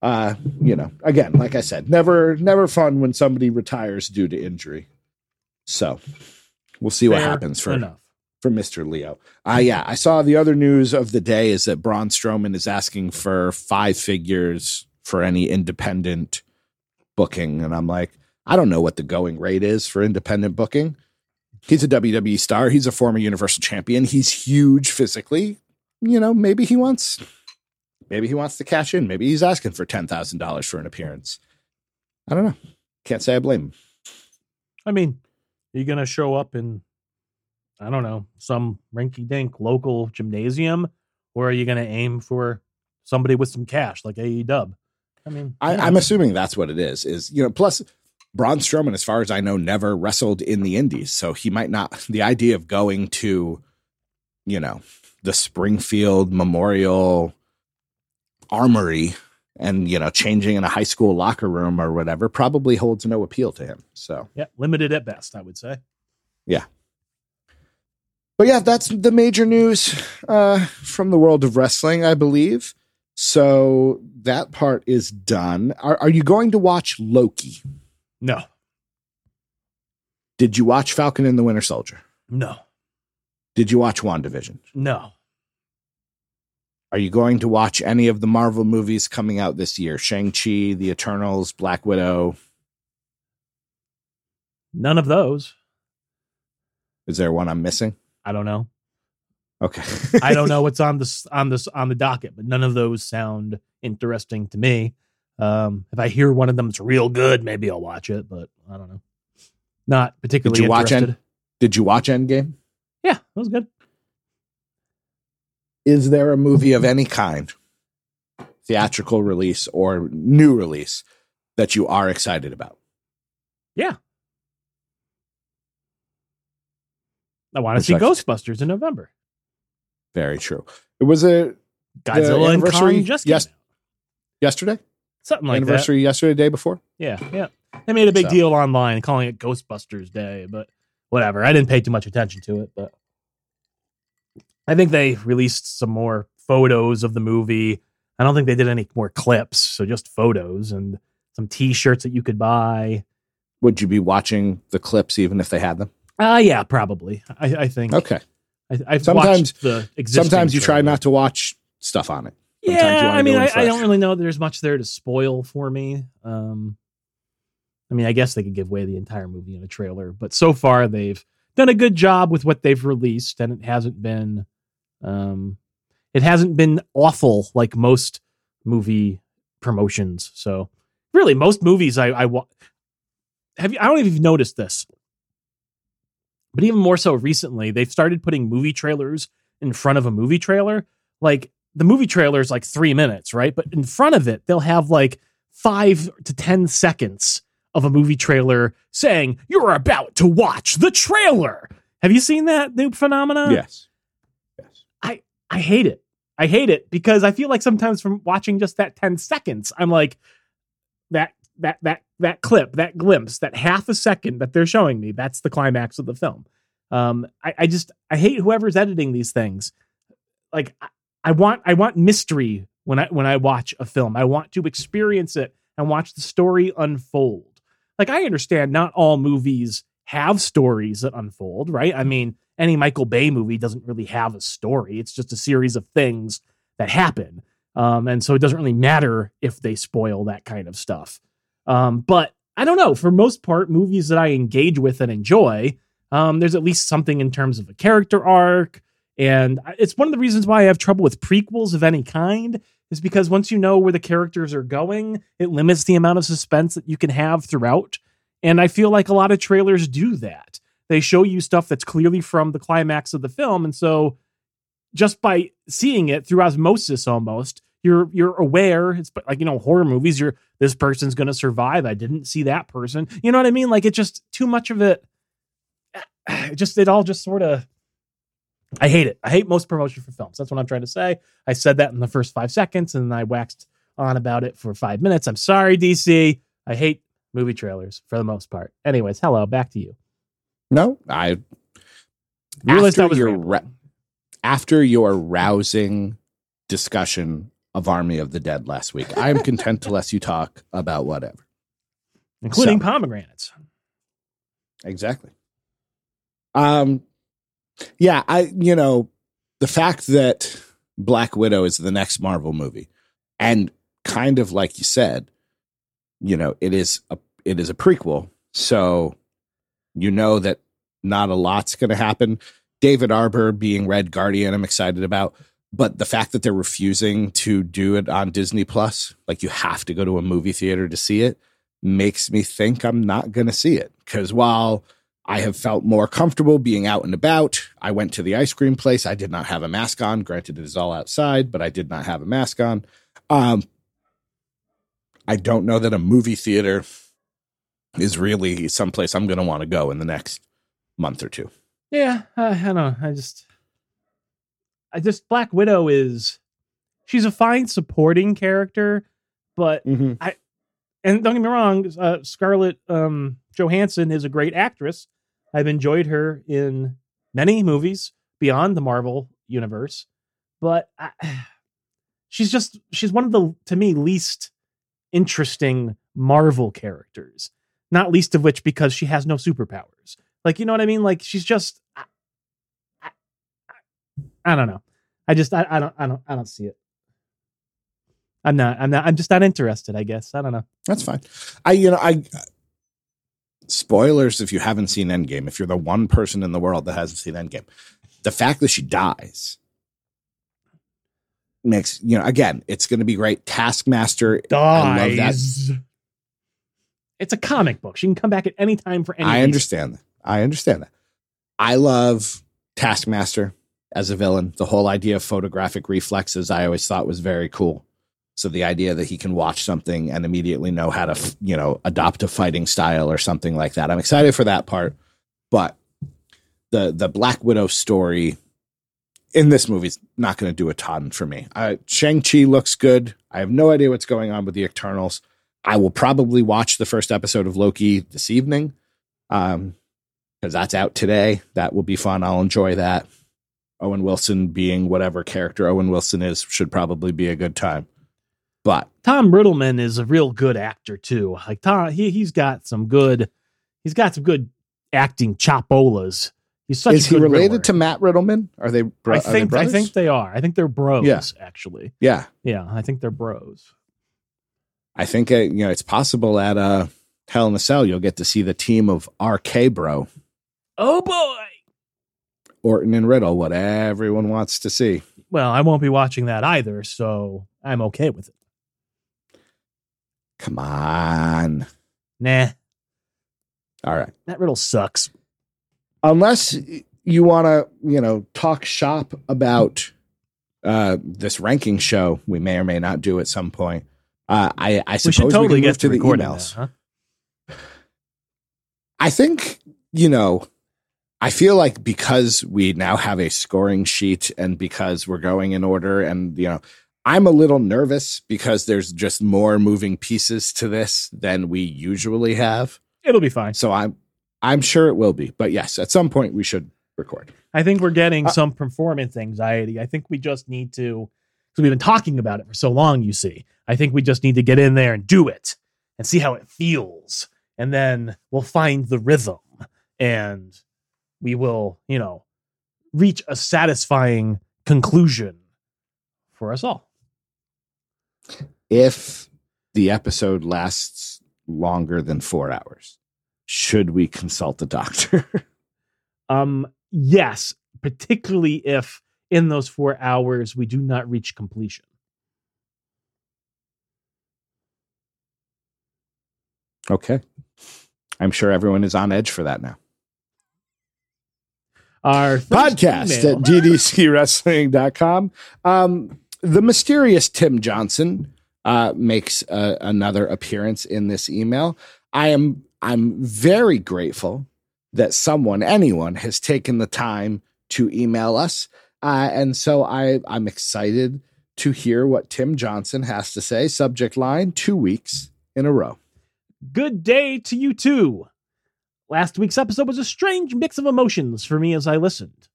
uh, you know, again, like I said, never never fun when somebody retires due to injury. So we'll see what happens for enough. For Mr. Lio. Uh yeah, I saw the other news of the day is that Braun Strowman is asking for five figures for any independent booking. And I'm like, I don't know what the going rate is for independent booking. He's a WWE star. He's a former Universal Champion. He's huge physically. You know, maybe he wants maybe he wants to cash in. Maybe he's asking for ten thousand dollars for an appearance. I don't know. Can't say I blame him. I mean, are you gonna show up in I don't know, some rinky dink local gymnasium, or are you gonna aim for somebody with some cash like AE Dub? I mean I, I'm assuming that's what it is. Is you know, plus Braun Strowman, as far as I know, never wrestled in the Indies, so he might not. The idea of going to, you know, the Springfield Memorial Armory and you know changing in a high school locker room or whatever probably holds no appeal to him. So, yeah, limited at best, I would say. But yeah, that's the major news uh, from the world of wrestling, I believe. So that part is done. Are, are you going to watch Loki? No, Did you watch Falcon and the Winter Soldier? no, Did you watch WandaVision? no. Are you going to watch any of the Marvel movies coming out this year? Shang-Chi, The Eternals, Black Widow. None of those. Is there one I'm missing? I don't know. Okay. I don't know what's on this on this on the docket, but none of those sound interesting to me. Um, if I hear one of them is real good, maybe I'll watch it, but I don't know. Not particularly Did you watch. End- Did you watch Endgame? Yeah, that was good. Is there a movie of any kind, theatrical release or new release, that you are excited about? Yeah. I want to see I- Ghostbusters in November. Very true. It was a Godzilla and anniversary- Kong just yes- yesterday, something like anniversary yesterday, day before. Yeah, yeah. They made a big So. deal online calling it Ghostbusters Day, but whatever. I didn't pay too much attention to it, but I think they released some more photos of the movie. I don't think they did any more clips, so just photos and some T-shirts that you could buy. Would you be watching the clips even if they had them? Uh yeah, probably. I, I think. Okay. I, I've Sometimes- the Sometimes you try not to watch stuff on it. Sometimes Yeah, I mean, I, I don't really know. There's much there to spoil for me. Um, I mean, I guess they could give away the entire movie in a trailer, but so far they've done a good job with what they've released, and it hasn't been, um, it hasn't been awful like most movie promotions. So, really, most movies I, I wa- have. You, I don't even know if you've noticed this, but even more so recently, they've started putting movie trailers in front of a movie trailer. Like the movie trailer is like three minutes, right? But in front of it, they'll have like five to 10 seconds of a movie trailer saying, You're about to watch the trailer. Have you seen that new phenomenon? yes. Yes. I I hate it. I hate it because I feel like sometimes from watching just that 10 seconds, I'm like, that that that that clip, that glimpse, that half a second that they're showing me, that's the climax of the film. Um, I, I just I hate whoever's editing these things. Like I, I want I want mystery when I when I watch a film. I want to experience it and watch the story unfold. Like I understand not all movies have stories that unfold, right? I mean, any Michael Bay movie doesn't really have a story. It's just a series of things that happen. Um, and so it doesn't really matter if they spoil that kind of stuff. Um, but I don't know. For most part, movies that I engage with and enjoy, um, there's at least something in terms of a character arc. And it's one of the reasons why I have trouble with prequels of any kind, is because once you know where the characters are going, it limits the amount of suspense that you can have throughout. And I feel like a lot of trailers do that. they show you stuff that's clearly from the climax of the film, and so just by seeing it through osmosis, almost you're you're aware. It's like you know horror movies. You're this person's going to survive. I didn't see that person. You know what I mean? Like it's just too much of it. It just it all just sort of. I hate it. I hate most promotion for films. That's what I'm trying to say. I said that in the first five seconds, and I waxed on about it for five minutes. I'm sorry, DC. I hate movie trailers for the most part. Anyways, hello, back to you. No, I Realized after I was your ra- after your rousing discussion of Army of the Dead last week, I am content to let you talk about whatever. including So- pomegranates. Exactly. Um yeah, I you know, the fact that Black Widow is the next Marvel movie and kind of like you said, you know, it is a it is a prequel. So you know that not a lot's going to happen. David Harbour being Red Guardian, I'm excited about. But the fact that they're refusing to do it on Disney Plus, like you have to go to a movie theater to see it, makes me think I'm not going to see it. Because while I have felt more comfortable being out and about, I went to the ice cream place. I did not have a mask on. Granted, it is all outside, but I did not have a mask on. Um, I don't know that a movie theater is really someplace I'm going to want to go in the next month or two. Yeah, I, I don't know. I just, I just Black Widow is, she's a fine supporting character, but Mm-hmm. and don't get me wrong, uh, Scarlett um, Johansson is a great actress. I've enjoyed her in many movies beyond the Marvel universe, but I, she's just she's one of the to me least interesting Marvel characters. Not least of which because she has no superpowers. Like you know what I mean? Like she's just I, I, I- don't know. I just I, I don't I don't I don't see it. I'm not I'm not I'm just not interested. I guess I don't know. That's fine. I, you know, I, spoilers if you haven't seen Endgame, if you're the one person in the world that hasn't seen Endgame, the fact that she dies makes, you know, again, it's going to be great. Taskmaster, I love that. dies. It's a comic book. She can come back at any time for any. I reason. understand that. I understand that. I love Taskmaster as a villain. The whole idea of photographic reflexes I always thought was very cool. So the idea that he can watch something and immediately know how to, you know, adopt a fighting style or something like that. I'm excited for that part. But the the Black Widow story in this movie is not going to do a ton for me. Uh, Shang Chi looks good. I have no idea what's going on with the Eternals. I will probably watch the first episode of Loki this evening um because that's out today that will be fun i'll enjoy that owen wilson being whatever character owen wilson is should probably be a good time but Tom Riddleman is a real good actor too. Like Tom, he he's got some good. He's got some good acting chopolas. He's such is a he good related Riddler. to matt riddleman are they bro- I are they think I think they are. I think they're bros. Yeah. Actually, yeah yeah, I think they're bros. i think uh, you know it's possible at uh hell in a cell you'll get to see the team of rk bro Oh boy. Orton and riddle what everyone wants to see Well, I won't be watching that either, so I'm okay with it. come on Nah, all right that riddle sucks. unless you want to, you know, talk shop about uh, this ranking show, we may or may not do at some point. Uh, I, I We suppose should we, totally can move get to the recording emails. that, huh? I think, you know, I feel like because we now have a scoring sheet and because we're going in order, and, you know, I'm a little nervous because there's just more moving pieces to this than we usually have. It'll be fine. So I'm, I'm sure it will be. But yes, at some point we should record. I think we're getting Uh, some performance anxiety. I think we just need to, because we've been talking about it for so long, you see. I think we just need to get in there and do it and see how it feels. And then we'll find the rhythm and we will, you know, reach a satisfying conclusion for us all. if the episode lasts longer than four hours, should we consult a doctor? Um, yes, particularly if in those four hours we do not reach completion. okay. I'm sure everyone is on edge for that now. Our podcast email- at ddcwrestling.com. Um, the mysterious Tim Johnson uh, makes uh, another appearance in this email. I am I'm very grateful that someone, anyone, has taken the time to email us, uh, and so I I'm excited to hear what Tim Johnson has to say. Subject line: Two weeks in a row. Good day to you too. Last week's episode was a strange mix of emotions for me as I listened.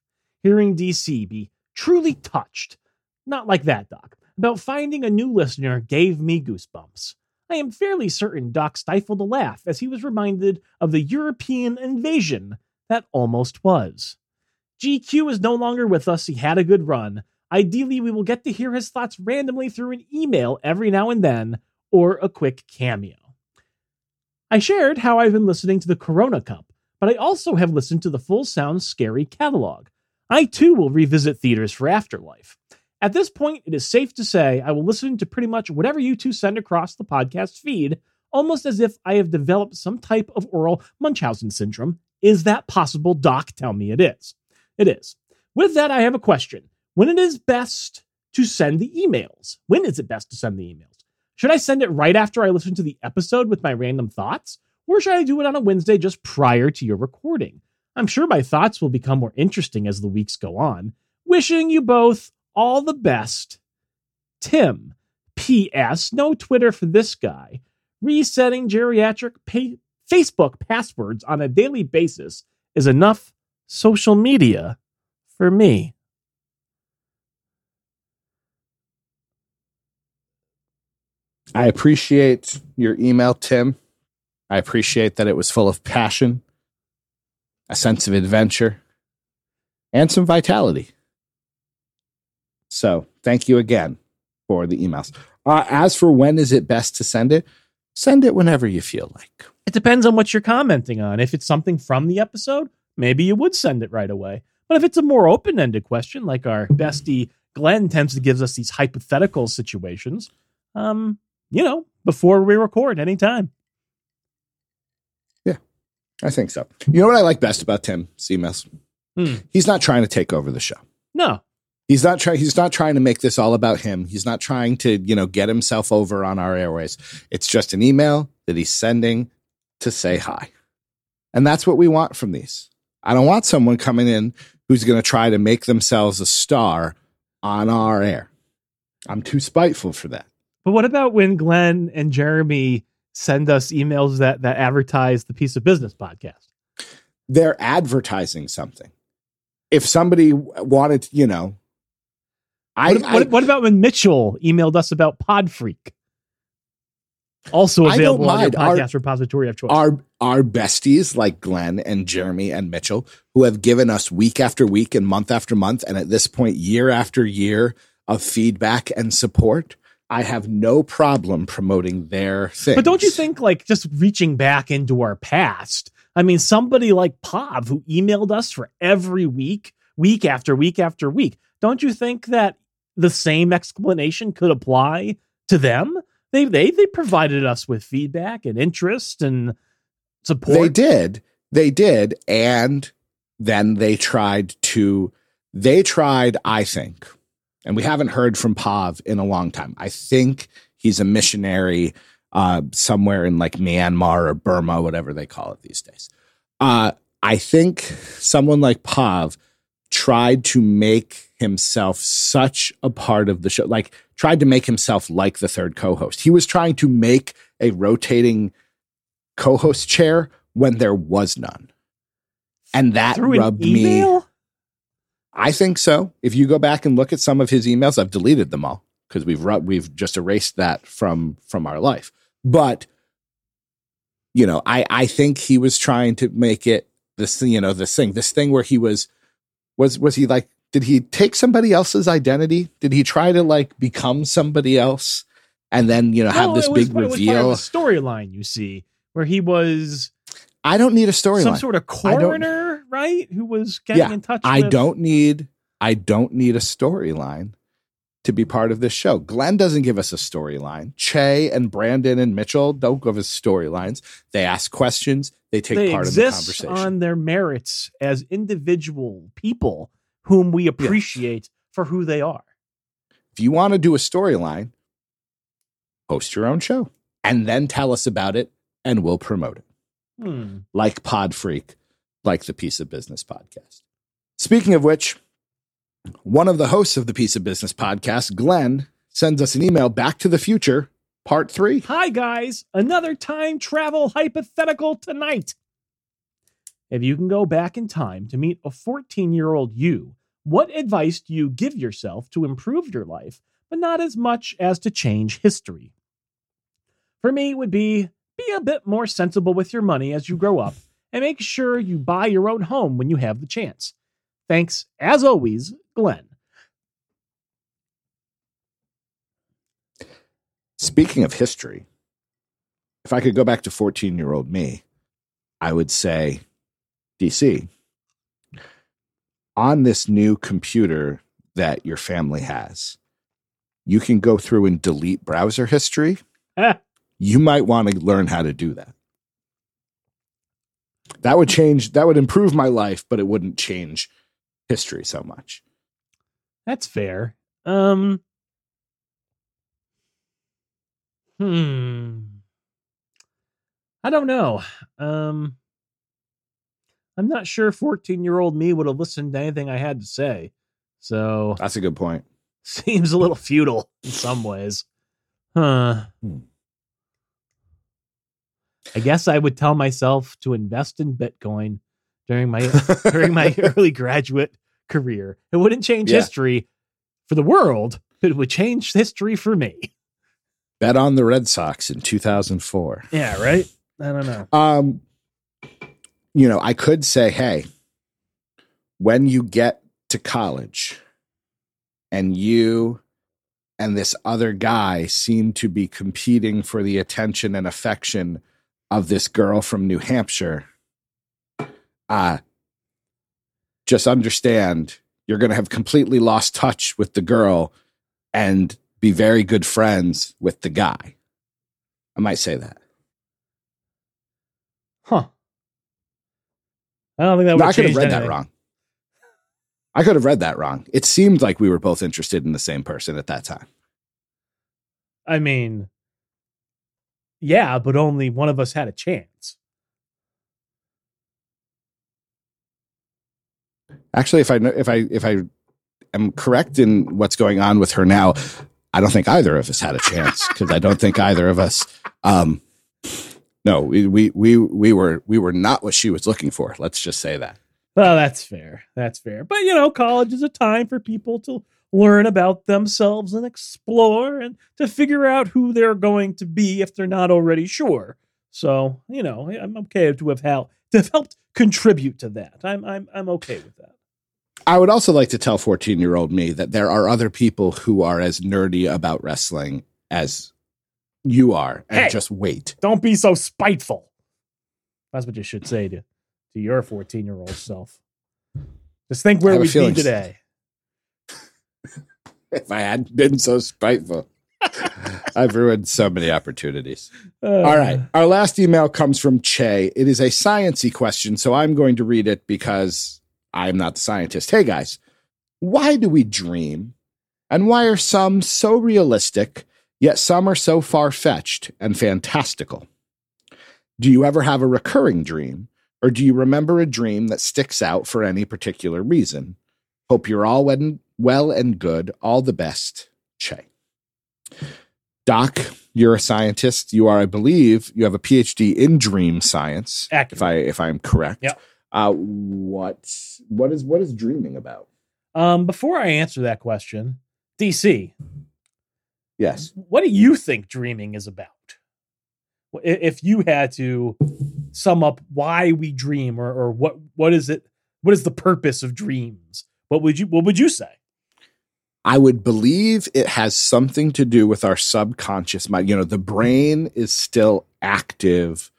Hearing DC be truly touched, not like that, Doc, about finding a new listener gave me goosebumps. I am fairly certain Doc stifled a laugh as he was reminded of the European invasion that almost was. GQ is no longer with us. He had a good run. Ideally, we will get to hear his thoughts randomly through an email every now and then or a quick cameo. I shared how I've been listening to the Corona Cup, but I also have listened to the Full Sound Scary catalog. I too will revisit theaters for Afterlife. At this point, it is safe to say I will listen to pretty much whatever you two send across the podcast feed, almost as if I have developed some type of oral Munchausen syndrome. Is that possible, Doc? Tell me it is. It is. With that, I have a question. When it is best to send the emails? When is it best to send the emails? Should I send it right after I listen to the episode with my random thoughts? Or should I do it on a Wednesday just prior to your recording? I'm sure my thoughts will become more interesting as the weeks go on. Wishing you both all the best. Tim. P.S. No Twitter for this guy. Resetting geriatric pa- Facebook passwords on a daily basis is enough social media for me. I appreciate your email, Tim. I appreciate that it was full of passion, a sense of adventure, and some vitality. So, thank you again for the emails. Uh, as for when is it best to send it, send it whenever you feel like. It depends on what you're commenting on. If it's something from the episode, maybe you would send it right away. But if it's a more open ended question, like our bestie Glenn tends to give us these hypothetical situations, um, you know, before we record anytime. Yeah, I think so. You know what I like best about Tim emails? Hmm. He's not trying to take over the show. No, He's not trying. He's not trying to make this all about him. He's not trying to, you know, get himself over on our airways. It's just an email that he's sending to say hi, and that's what we want from these. I don't want someone coming in who's going to try to make themselves a star on our air. I'm too spiteful for that. But what about when Glenn and Jeremy send us emails that that advertise the piece of business podcast? They're advertising something. If somebody wanted, to, you know, I, What, I what, what about when Mitchell emailed us about Podfreak? Also available on your mind. Our- podcast repository of choice. our our besties like Glenn and Jeremy and Mitchell, who have given us week after week and month after month, and at this point, year after year of feedback and support. I have no problem promoting their thing. But don't you think, like, just reaching back into our past? I mean, somebody like Pav who emailed us for every week, week after week after week. Don't you think that the same explanation could apply to them? They they they provided us with feedback and interest and support. They did. They did. And then they tried to, they tried, I think, and we haven't heard from Pav in a long time. I think he's a missionary uh, somewhere in like Myanmar or Burma, whatever they call it these days. Uh, I think someone like Pav tried to make himself such a part of the show, like tried to make himself like the third co-host. He was trying to make a rotating co-host chair when there was none. And that through rubbed me. I think so. If you go back and look at some of his emails, I've deleted them all because we've we've just erased that from from our life. But you know, I I think he was trying to make it this you know this thing this thing where he was was was he like did he take somebody else's identity? Did he try to like become somebody else and then you know have this big was reveal? storyline. You see, where he was I don't need a storyline. some sort of coroner, right? Who was getting Yeah, in touch. I with, don't need I don't need a storyline to be part of this show. Glenn doesn't give us a storyline. Che and Brandon and Mitchell don't give us storylines. They ask questions. They take they part in the conversation. on their merits as individual people whom we appreciate for who they are. if you want to do a storyline, host your own show and then tell us about it and we'll promote it. Hmm. Like Pod Freak, like the Piece of Business podcast. Speaking of which, one of the hosts of the Piece of Business podcast, Glenn, sends us an email back to the future, part three. Hi, guys. Another time travel hypothetical tonight. If you can go back in time to meet a 14 year old you, what advice do you give yourself to improve your life, but not as much as to change history? For me, it would be be a bit more sensible with your money as you grow up and make sure you buy your own home when you have the chance. Thanks, as always, Glenn. Speaking of history, if I could go back to 14 year old me, I would say, DC, on this new computer that your family has, you can go through and delete browser history. Ah, You might want to learn how to do that. That would change, that would improve my life, but it wouldn't change history so much. That's fair. Um Hmm. I don't know. Um I'm not sure 14-year-old me would have listened to anything I had to say. So, That's a good point. seems a little futile in some ways. Huh. Hmm. I guess I would tell myself to invest in Bitcoin during my during my early graduate career. It wouldn't change Yeah. history for the world, but it would change history for me. Bet on the Red Sox in 2004. Yeah, right? I don't know. Um, you know, I could say, hey, when you get to college and you and this other guy seem to be competing for the attention and affection of this girl from New Hampshire, uh, just understand you're going to have completely lost touch with the girl and be very good friends with the guy. I might say that. Huh. I don't think that would No, I could have read that wrong. I could have read that wrong. It seemed like we were both interested in the same person at that time. I mean, yeah, but only one of us had a chance. Actually, if I if I if I am correct in what's going on with her now, I don't think either of us had a chance because I don't think either of us. Um, no, we, we we we were we were not what she was looking for. Let's just say that. Well, that's fair. That's fair. But you know, college is a time for people to learn about themselves and explore and to figure out who they're going to be if they're not already sure. So, you know, I'm okay to have helped to have helped contribute to that. I'm I'm I'm okay with that. I would also like to tell 14 year old me that there are other people who are as nerdy about wrestling as you are, and Hey. just wait. Don't be so spiteful. That's what you should say to to your 14 year old self. Just think where we'd be today. If I hadn't been so spiteful, I've ruined so many opportunities. Uh, All right. Our last email comes from Che. It is a sciency question, so I'm going to read it because I'm not the scientist. Hey guys, why do we dream? And why are some so realistic, yet some are so far fetched and fantastical? Do you ever have a recurring dream, or do you remember a dream that sticks out for any particular reason? Hope you're all well- and good. All the best, Che. Doc, you're a scientist. You are, I believe, you have a PhD in dream science. Accurate. If I if I'm correct. Yep. Uh, what what is what is dreaming about? Um, before I answer that question, DC, Yes. what do you think dreaming is about? If you had to sum up why we dream, or, or what what is it? What is the purpose of dreams? What would you What would you say? I would believe it has something to do with our subconscious mind. You know, the brain is still active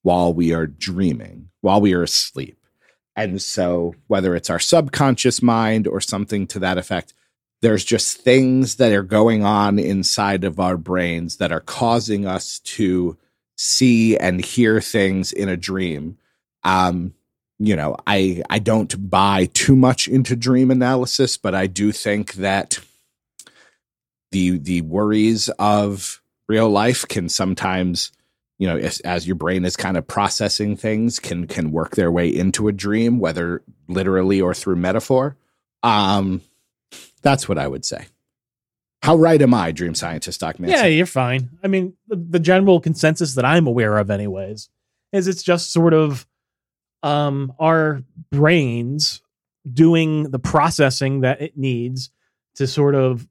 while we are dreaming, while we are asleep. And so, whether it's our subconscious mind or something to that effect, there's just things that are going on inside of our brains that are causing us to see and hear things in a dream. Um, you know, I I don't buy too much into dream analysis, but I do think that the the worries of real life can sometimes you know as, as, your brain is kind of processing things can can work their way into a dream whether literally or through metaphor. Um that's what i would say. How right am i dream scientist doc yeah you're fine. I mean the, the general consensus that i'm aware of anyways is it's just sort of um our brains doing the processing that it needs to sort of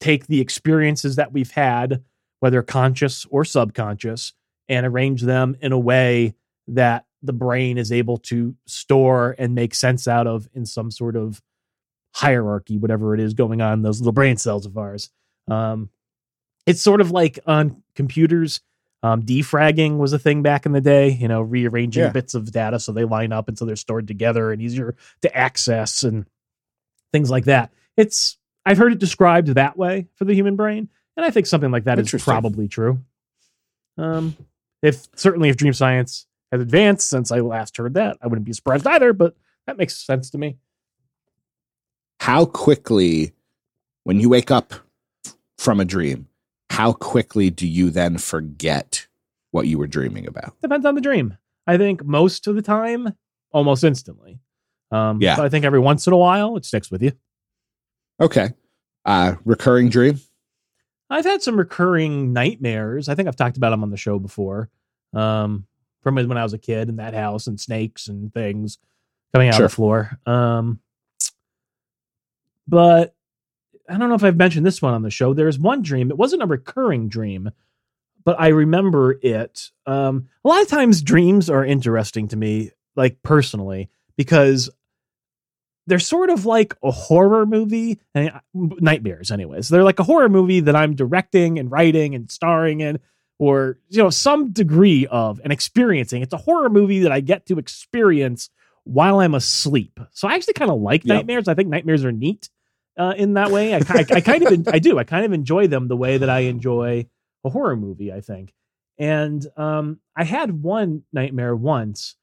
take the experiences that we've had whether conscious or subconscious and arrange them in a way that the brain is able to store and make sense out of in some sort of hierarchy, whatever it is going on in those little brain cells of ours. Um, it's sort of like on computers. Um, defragging was a thing back in the day, you know, rearranging yeah. bits of data so they line up and so they're stored together and easier to access and things like that. It's I've heard it described that way for the human brain, and I think something like that is probably true. Um, if certainly if dream science has advanced since I last heard that, I wouldn't be surprised either, but that makes sense to me. How quickly, when you wake up from a dream, how quickly do you then forget what you were dreaming about? Depends on the dream. I think most of the time, almost instantly. Um, yeah. I think every once in a while, it sticks with you. Okay. Uh, recurring dream? I've had some recurring nightmares. I think I've talked about them on the show before. Um, from when I was a kid in that house and snakes and things coming out sure. of the floor. Um, but I don't know if I've mentioned this one on the show. There's one dream. It wasn't a recurring dream, but I remember it. Um, a lot of times dreams are interesting to me, like personally, because they're sort of like a horror movie and uh, nightmares anyways they're like a horror movie that i'm directing and writing and starring in or you know some degree of and experiencing it's a horror movie that i get to experience while i'm asleep so i actually kind of like yep. nightmares i think nightmares are neat uh, in that way I, I, I kind of i do i kind of enjoy them the way that i enjoy a horror movie i think and um, i had one nightmare once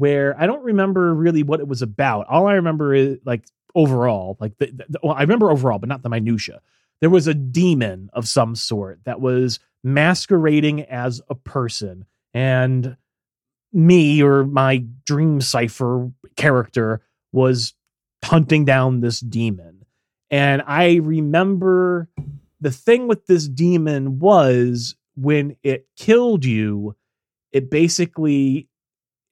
where I don't remember really what it was about. All I remember is like overall, like the, the, well, I remember overall, but not the minutia. There was a demon of some sort that was masquerading as a person, and me or my dream cipher character was hunting down this demon. And I remember the thing with this demon was when it killed you, it basically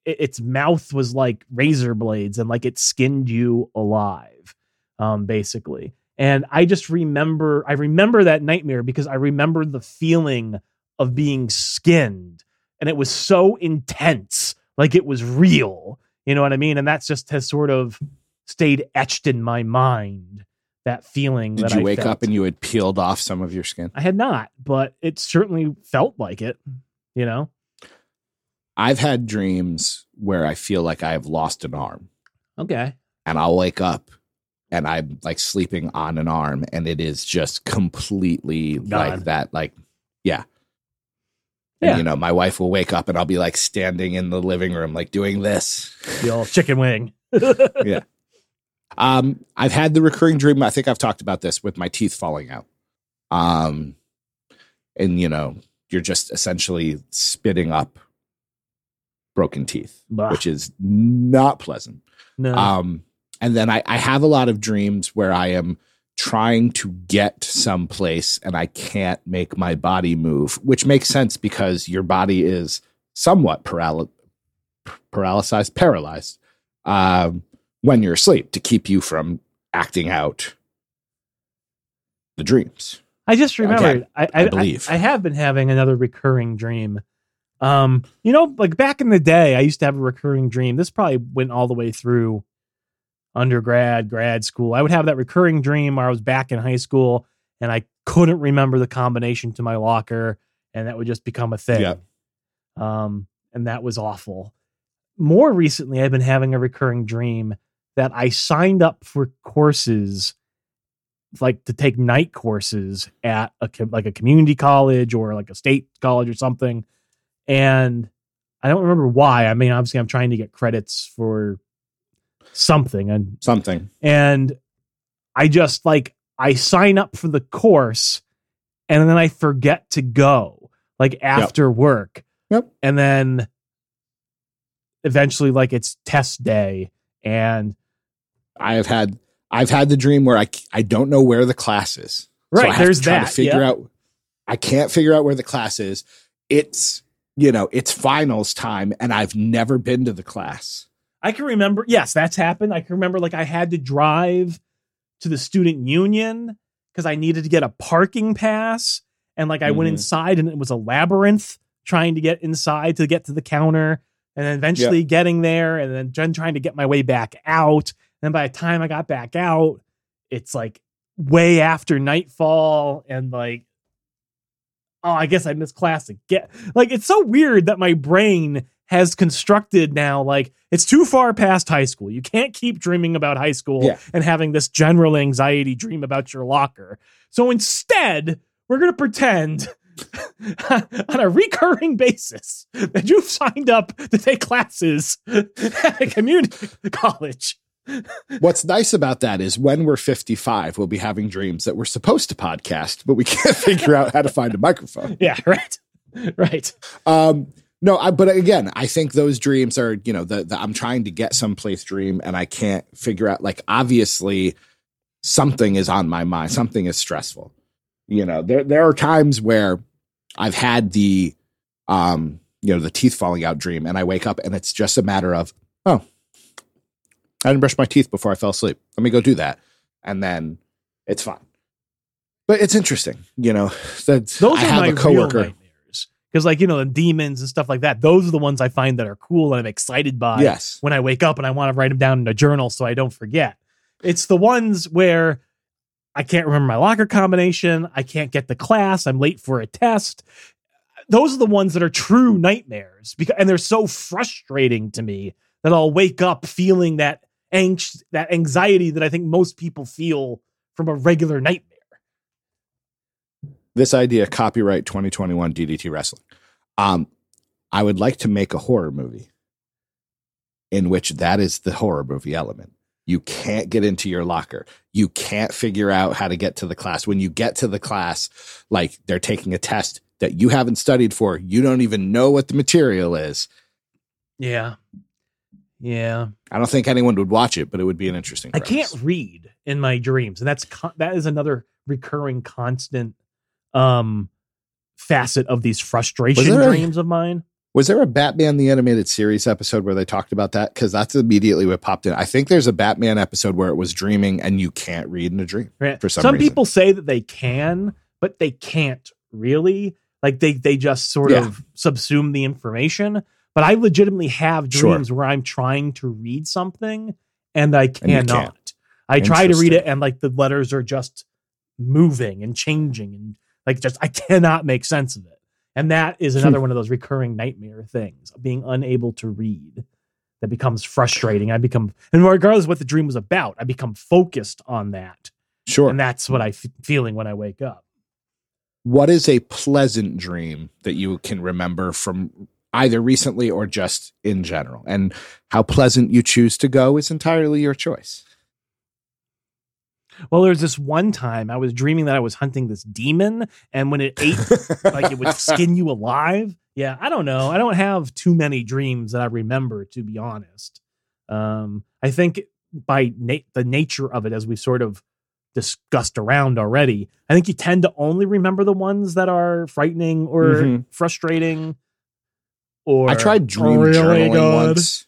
its mouth was like razor blades and like it skinned you alive um basically. And i just remember i remember that nightmare because i remember the feeling of being skinned. And it was so intense like it was real. You know what i mean? And that's just has sort of stayed etched in my mind that feeling did that you I wake felt. up and you had peeled off some of your skin i had not but it certainly felt like it you know I've had dreams where I feel like I have lost an arm. Okay. And I'll wake up and I'm like sleeping on an arm and it is just completely like that. Like, yeah. And, yeah. you know, my wife will wake up and I'll be like standing in the living room, like doing this. The old chicken wing. yeah. Um, I've had the recurring dream. I think I've talked about this with my teeth falling out. Um, and you know, you're just essentially spitting up broken teeth, bah. which is not pleasant. No. Um, and then I, I have a lot of dreams where I am trying to get someplace and I can't make my body move, which makes sense because your body is somewhat paraly- paralyzed, paralyzed um, when you're asleep to keep you from acting out the dreams. I just remembered. I, I, I, believe I, I have been having another recurring dream um, you know, like back in the day, I used to have a recurring dream. This probably went all the way through undergrad, grad school. I would have that recurring dream where I was back in high school and I couldn't remember the combination to my locker, and that would just become a thing. Yeah. Um, and that was awful. More recently, I've been having a recurring dream that I signed up for courses like to take night courses at a like a community college or like a state college or something, and I don't remember why. I mean, obviously, I'm trying to get credits for something, and Something. and I just like I sign up for the course and then I forget to go like after work. Yep. And then eventually like it's test day and I have had I've had the dream where I I don't know where the class is. So I right have there's to try that. to figure yeah. out. I can't figure out where the class is. It's you know it's finals time, and I've never been to the class. I can remember yes, that's happened. I can remember like I had to drive to the student union because I needed to get a parking pass and like I went Mhm. inside and it was a labyrinth trying to get inside to get to the counter and then eventually getting there and then trying to get my way back out. And by the time I got back out, it's like way after nightfall and like oh, I guess I missed class again. Like it's so weird that my brain has constructed now like it's too far past high school. You can't keep dreaming about high school Yeah. and having this general anxiety dream about your locker. So instead, we're going to pretend on a recurring basis that you've signed up to take classes at a community college. What's nice about that is when we're 55, we'll be having dreams that we're supposed to podcast, but we can't figure out how to find a microphone. Yeah, right. Right. Um, no, I, but again, I think those dreams are, you know, the, the I'm trying to get someplace dream and I can't figure out, like, obviously something is on my mind, something is stressful. You know, there, there are times where I've had the, um, you know, the teeth falling out dream and I wake up and it's just a matter of, oh, I didn't brush my teeth before I fell asleep. Let me go do that. And then it's fine. But it's interesting, you know, that Those I are have my coworker. nightmares. Because, like, you know, the demons and stuff like that, those are the ones I find that are cool and I'm excited by. Yes. when I wake up and I want to write them down in a journal so I don't forget. It's the ones where I can't remember my locker combination. I can't get the class. I'm late for a test. Those are the ones that are true nightmares because, and they're so frustrating to me that I'll wake up feeling that angst, that anxiety that I think most people feel from a regular nightmare. this idea copyright 2021 DDT wrestling. Um, I would like to make a horror movie in which that is the horror movie element. You can't get into your locker. You can't figure out how to get to the class. When you get to the class, like they're taking a test that you haven't studied for, you don't even know what the material is. Yeah. Yeah. I don't think anyone would watch it, but it would be an interesting. I can't read in my dreams, and that's con- that is another recurring constant um facet of these frustration there a- dreams of mine. Was there a Batman the Animated Series episode where they talked about that? Because that's immediately what popped in. I think there's a Batman episode where it was dreaming and you can't read in a dream. Right? For some reason. people say that they can, but they can't really. Like they they just sort Yeah. of subsume the information. But I legitimately have Sure. dreams where I'm trying to read something and I cannot. can't. I try to read it and like the letters are just moving and changing and like just I cannot make sense of it. And that is Hmm. another one of those recurring nightmare things, being unable to read. That becomes frustrating. I become, and regardless of what the dream was about, I become focused on that, Sure. and that's what I'm feeling when I wake up. what is a pleasant dream that you can remember from either recently or just in general? And how pleasant you choose to go is entirely your choice. Well, there's this one time I was dreaming that I was hunting this demon, and when it ate, like it would skin you alive. Yeah, I don't know. I don't have too many dreams that I remember, to be honest. Um, I think by na- the nature of it, as we've sort of discussed around already, I think you tend to only remember the ones that are frightening or Mhm. frustrating. Or I tried dream really journaling good. once.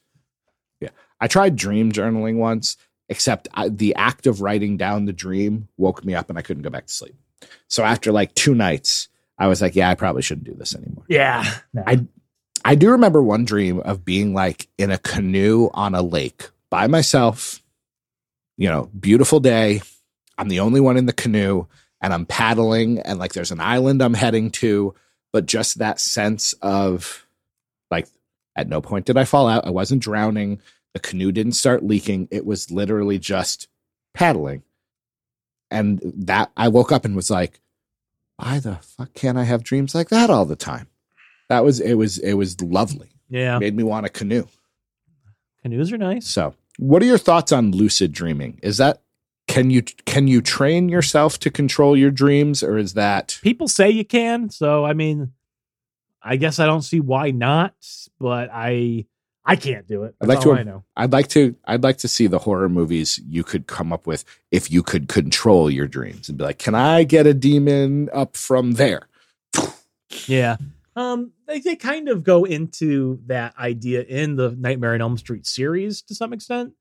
Yeah, I tried dream journaling once, except I, the act of writing down the dream woke me up and I couldn't go back to sleep. So after like two nights, I was like, "Yeah, I probably shouldn't do this anymore." Yeah, no. I I do remember one dream of being like in a canoe on a lake by myself. You know, beautiful day. I'm the only one in the canoe and I'm paddling and like there's an island I'm heading to, but just that sense of like at no point did I fall out. I wasn't drowning. The canoe didn't start leaking. It was literally just paddling. and that I woke up and was like, why the fuck can't I have dreams like that all the time? That was it was it was lovely. Yeah. Made me want a canoe. Canoes are nice. So, what are your thoughts on lucid dreaming? Is that can you can you train yourself to control your dreams or is that People say you can, so I mean, I guess I don't see why not, but I I can't do it. I'd like to- I know. I'd like to I'd like to see the horror movies you could come up with if you could control your dreams and be like, "Can I get a demon up from there?" Yeah. Um, they, they kind of go into that idea in the Nightmare on Elm Street series to some extent.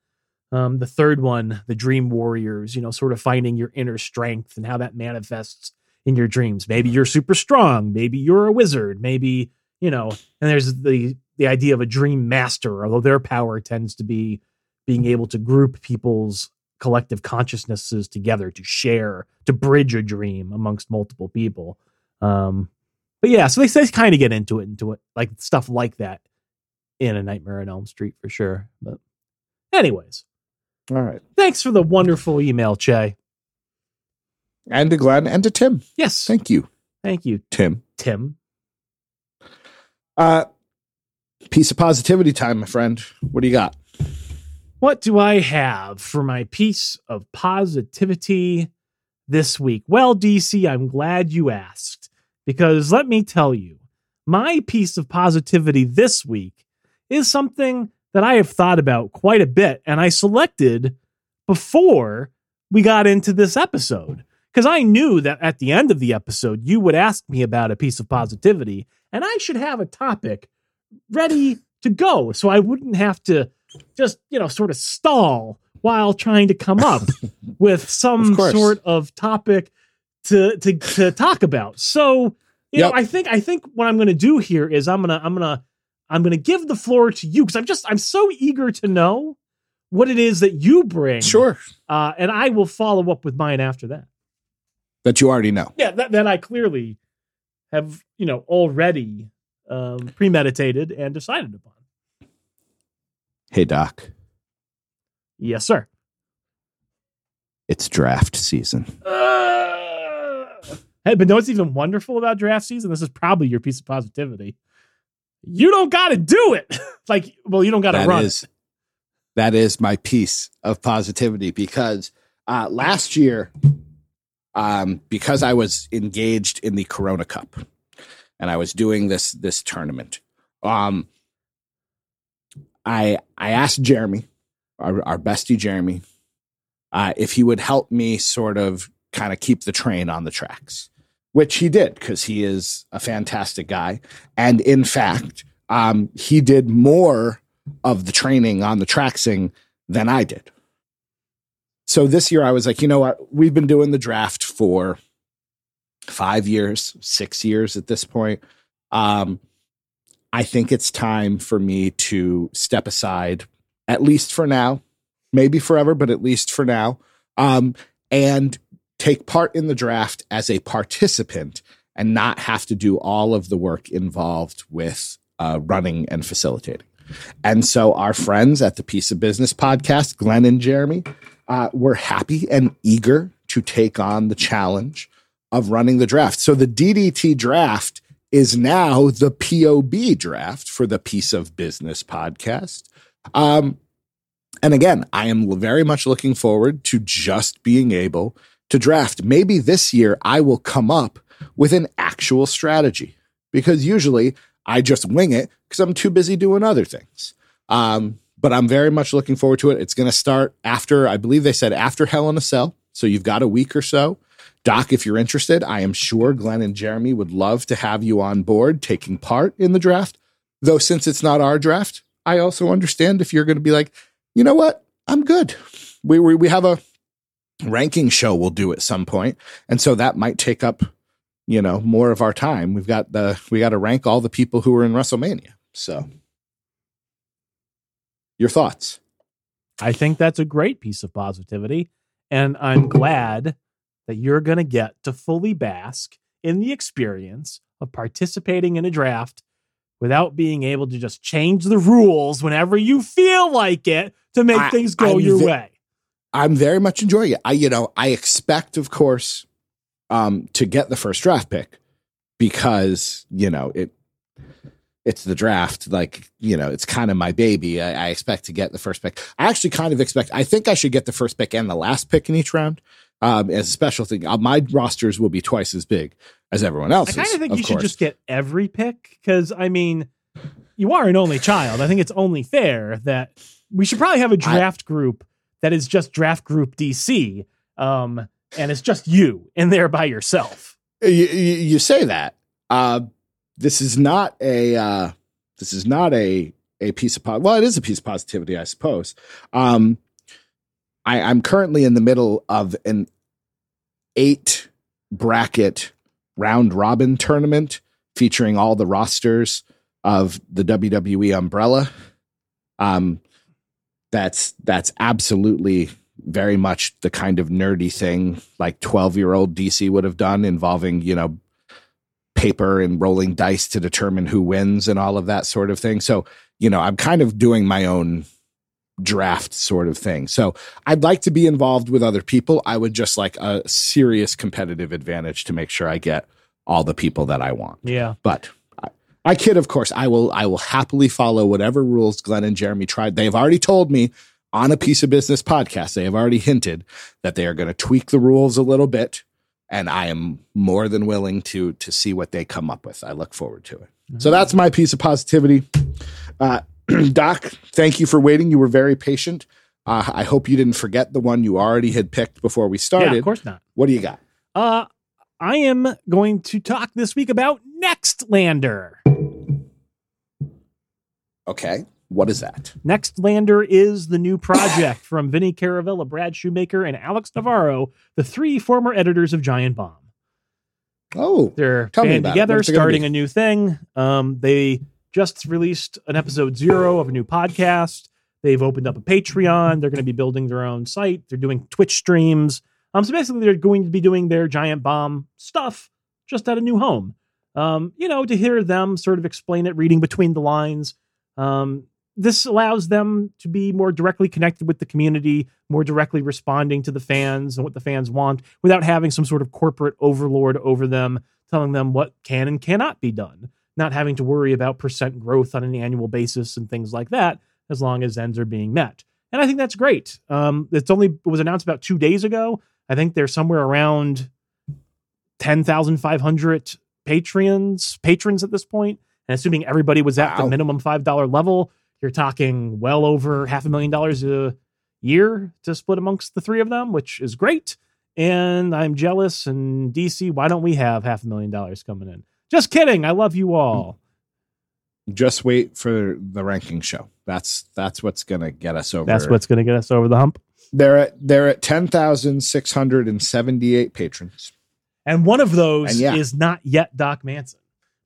Um, the third one, the Dream Warriors, you know, sort of finding your inner strength and how that manifests in your dreams. Maybe you're super strong. Maybe you're a wizard. Maybe, you know, and there's the the idea of a dream master, although their power tends to be being able to group people's collective consciousnesses together to share, to bridge a dream amongst multiple people. Um, but yeah, so they, they kind of get into it, into it, like stuff like that in a Nightmare on Elm Street for sure. But, anyways, All right. thanks for the wonderful email, Che. And to Glenn and to Tim. Yes, Thank you, thank you, Tim. Tim. Uh piece of positivity time, my friend. What do you got? What do I have for my piece of positivity this week? Well, DC, I'm glad you asked because let me tell you, my piece of positivity this week is something that I have thought about quite a bit and I selected before we got into this episode because I knew that at the end of the episode, you would ask me about a piece of positivity and I should have a topic ready to go so I wouldn't have to just you know sort of stall while trying to come up with some Of sort of topic to to to talk about. So you Yep. know, I think I think what I'm going to do here is I'm gonna I'm gonna I'm gonna give the floor to you because I'm just I'm so eager to know what it is that you bring. Sure. uh, and I will follow up with mine after that. That you already know. Yeah, that that I clearly have you know already um, premeditated and decided upon. Hey Doc, Yes, sir. it's draft season. Uh, hey, but know what's even wonderful about draft season? This is probably your piece of positivity. You don't got to do it. like, well, you don't got to run. is that is my piece of positivity because uh, last year, um, because I was engaged in the Corona Cup and I was doing this this tournament, um, I I asked Jeremy, our, our bestie Jeremy, uh, if he would help me sort of kind of keep the train on the tracks, which he did because he is a fantastic guy, and in fact, um, he did more of the training on the tracksing than I did. So this year I was like, you know what? We've been doing the draft for five years, six years at this point. Um, I think it's time for me to step aside, at least for now, maybe forever, but at least for now, um, and take part in the draft as a participant and not have to do all of the work involved with uh, running and facilitating. And so our friends at the Piece of Business podcast, Glenn and Jeremy, uh, were happy and eager to take on the challenge of running the draft. So the DDT draft is now the POB draft for the Piece of Business podcast. Um, and again, I am very much looking forward to just being able to draft. Maybe this year I will come up with an actual strategy because usually I just wing it because I'm too busy doing other things. Um, but I'm very much looking forward to it. It's going to start after, I believe they said after Hell in a Cell. So you've got a week or so. Doc, if you're interested, I am sure Glenn and Jeremy would love to have you on board taking part in the draft. Though, since it's not our draft, I also understand if you're going to be like, you know what? I'm good. We, we, we have a ranking show we'll do at some point. And so that might take up, you know, more of our time. We've got the, we got to rank all the people who are in WrestleMania. So, your thoughts? I think that's a great piece of positivity. And I'm glad that you're going to get to fully bask in the experience of participating in a draft without being able to just change the rules whenever you feel like it to make I- things go I'm your ve- way. I'm very much enjoying it. I, you know, I expect, of course, um, to get the first draft pick because you know it. It's the draft, like you know, it's kind of my baby. I, I expect to get the first pick. I actually kind of expect. I think I should get the first pick and the last pick in each round um, as a special thing. Uh, my rosters will be twice as big as everyone else's. I kind of think you should just get every pick because I mean, you are an only child. I think it's only fair that we should probably have a draft group that is just draft group DC, um, and it's just you in there by yourself. you, you, you say that. Uh, this is not a uh, this is not a a piece of po- well, it is a piece of positivity, I suppose. Um, I, I'm currently in the middle of an eight bracket round robin tournament featuring all the rosters of the WWE umbrella. Um, that's that's absolutely very much the kind of nerdy thing like 12 year old DC would have done involving, you know, paper and rolling dice to determine who wins and all of that sort of thing. So, you know, I'm kind of doing my own draft sort of thing. So I'd like to be involved with other people. I would just like a serious competitive advantage to make sure I get all the people that I want. Yeah, But I, I kid, of course, I will I will happily follow whatever rules Glenn and Jeremy tried. They've already told me on a piece of business podcast, they have already hinted that they are going to tweak the rules a little bit. And I am more than willing to to see what they come up with. I look forward to it. So that's my piece of positivity. Uh, Doc, thank you for waiting. You were very patient. Uh, I hope you didn't forget the one you already had picked before we started. yeah, of course not. What do you got? Uh, I am going to talk this week about Nextlander. Okay. What is that? Nextlander is the new project from Vinny Caravella, Brad Shoemaker, and Alex Navarro, the three former editors of Giant Bomb. Oh, They're band together, What's it gonna starting a new thing. Um, they just released an episode zero of a new podcast. They've opened up a Patreon. They're going to be building their own site. They're doing Twitch streams. Um, so basically, they're going to be doing their Giant Bomb stuff just at a new home. Um, you know, to hear them sort of explain it, reading between the lines. Um, this allows them to be more directly connected with the community, more directly responding to the fans and what the fans want without having some sort of corporate overlord over them, telling them what can and cannot be done, not having to worry about percent growth on an annual basis and things like that, as long as ends are being met. And I think that's great. Um, it's only it was announced about two days ago. I think they're somewhere around ten thousand five hundred patrons patrons at this point. point, and assuming everybody was at the minimum five dollar level, you're talking well over half a million dollars a year to split amongst the three of them, which is great. And I'm jealous. And DC, why don't we have half a million dollars coming in? Just kidding. I love you all. just wait for the ranking show. That's that's what's gonna get us over. That's what's going to get us over the hump. they're at. They're at ten thousand six hundred and seventy eight patrons. And one of those yeah. is not yet Doc Manson,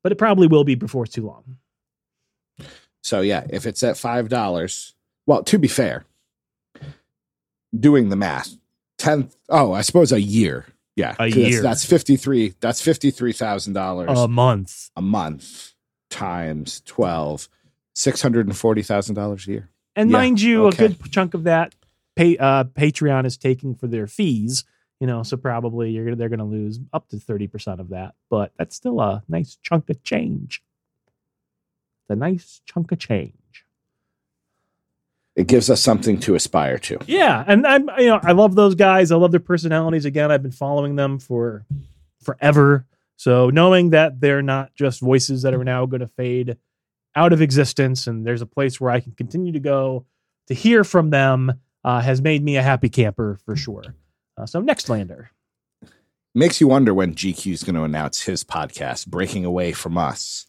but it probably will be before too long. So yeah, if it's at five dollars, well, to be fair, doing the math, ten. Oh, I suppose a year. Yeah, A year. That's fifty three. That's fifty three thousand dollars A month. a month times twelve. Six hundred and forty thousand dollars a year. And Yeah, mind you, okay. a good chunk of that pay, uh, Patreon is taking for their fees. You know, so probably you're gonna, they're going to lose up to thirty percent of that, but that's still a nice chunk of change. It's a nice chunk of change. It gives us something to aspire to. Yeah, and I'm you know I love those guys. I love their personalities. Again, I've been following them for forever. So knowing that they're not just voices that are now going to fade out of existence, and there's a place where I can continue to go to hear from them, uh, has made me a happy camper for sure. Uh, so Nextlander, makes you wonder when GQ is going to announce his podcast, breaking away from us.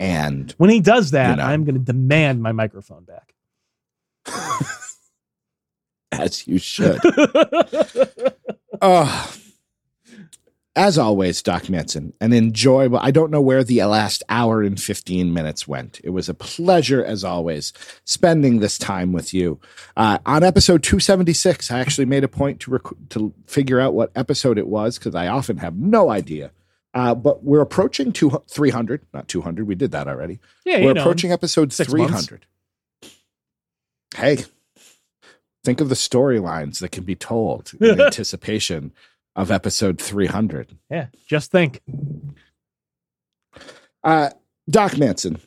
And when he does that, You know. I'm going to demand my microphone back. as you should. Oh, as always, Doc Manson, an enjoyable. I don't know where the last hour and 15 minutes went. It was a pleasure, as always, spending this time with you. Uh, on episode 276, I actually made a point to, rec- to figure out what episode it was because I often have no idea. Uh, but we're approaching two, 300, not 200. We did that already. yeah, We're you know, approaching episode six 300. Hey, Think of the storylines that can be told in anticipation of episode 300. Yeah, just think. Uh, Doc Manson,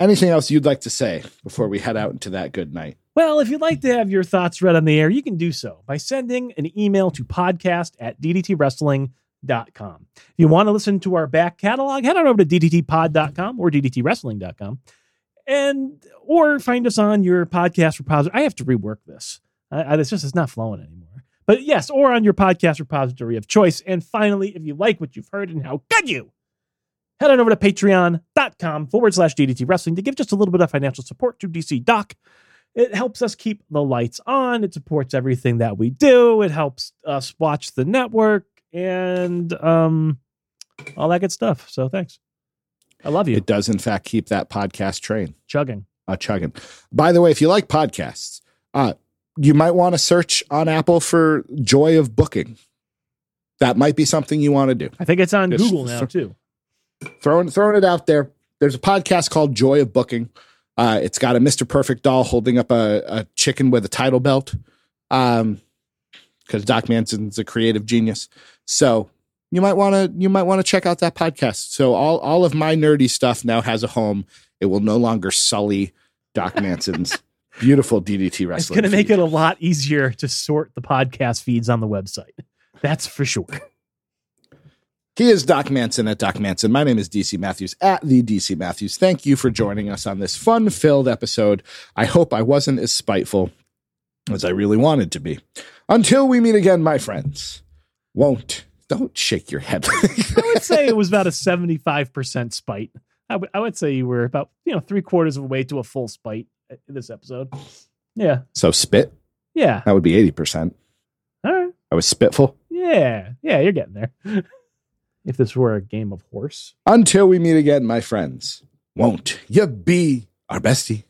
anything else you'd like to say before we head out into that good night? Well, if you'd like to have your thoughts read on the air, you can do so by sending an email to podcast at ddtwrestling.com. If you want to listen to our back catalog, head on over to ddtpod.com or ddtwrestling.com and or find us on your podcast repository. I have to rework this. I, I, it's just it's not flowing anymore. But yes, or on your podcast repository of choice. And finally, if you like what you've heard and how could you, head on over to patreon.com forward slash DDT Wrestling to give just a little bit of financial support to DC Doc. It helps us keep the lights on. It supports everything that we do. It helps us watch the network and um, all that good stuff. So thanks. I love you. It does, in fact, keep that podcast train chugging. Uh, chugging. By the way, if you like podcasts, uh, you might want to search on Apple for Joy of Booking. That might be something you want to do. I think it's on Just Google now th- too. Throwing throwing it out there. There's a podcast called Joy of Booking. Uh, it's got a Mr. Perfect doll holding up a, a chicken with a title belt. Um, because Doc Manson's a creative genius. So you might want to you might want to check out that podcast. So all all of my nerdy stuff now has a home. It will no longer sully Doc Manson's beautiful DDT wrestling. It's going to make it a lot easier to sort the podcast feeds on the website. That's for sure. He is Doc Manson at Doc Manson. My name is DC Matthews at the DC Matthews. Thank you for joining us on this fun filled episode. I hope I wasn't as spiteful as I really wanted to be. Until we meet again, my friends. Won't. Don't shake your head. I would say it was about a 75% spite. I would I would say you were about, you know, three quarters of the way to a full spite in this episode. Yeah. so spit. Yeah. That would be 80%. All right. I was spitful. Yeah. Yeah. You're getting there. if this were a game of horse. Until we meet again, my friends. Won't you be our bestie?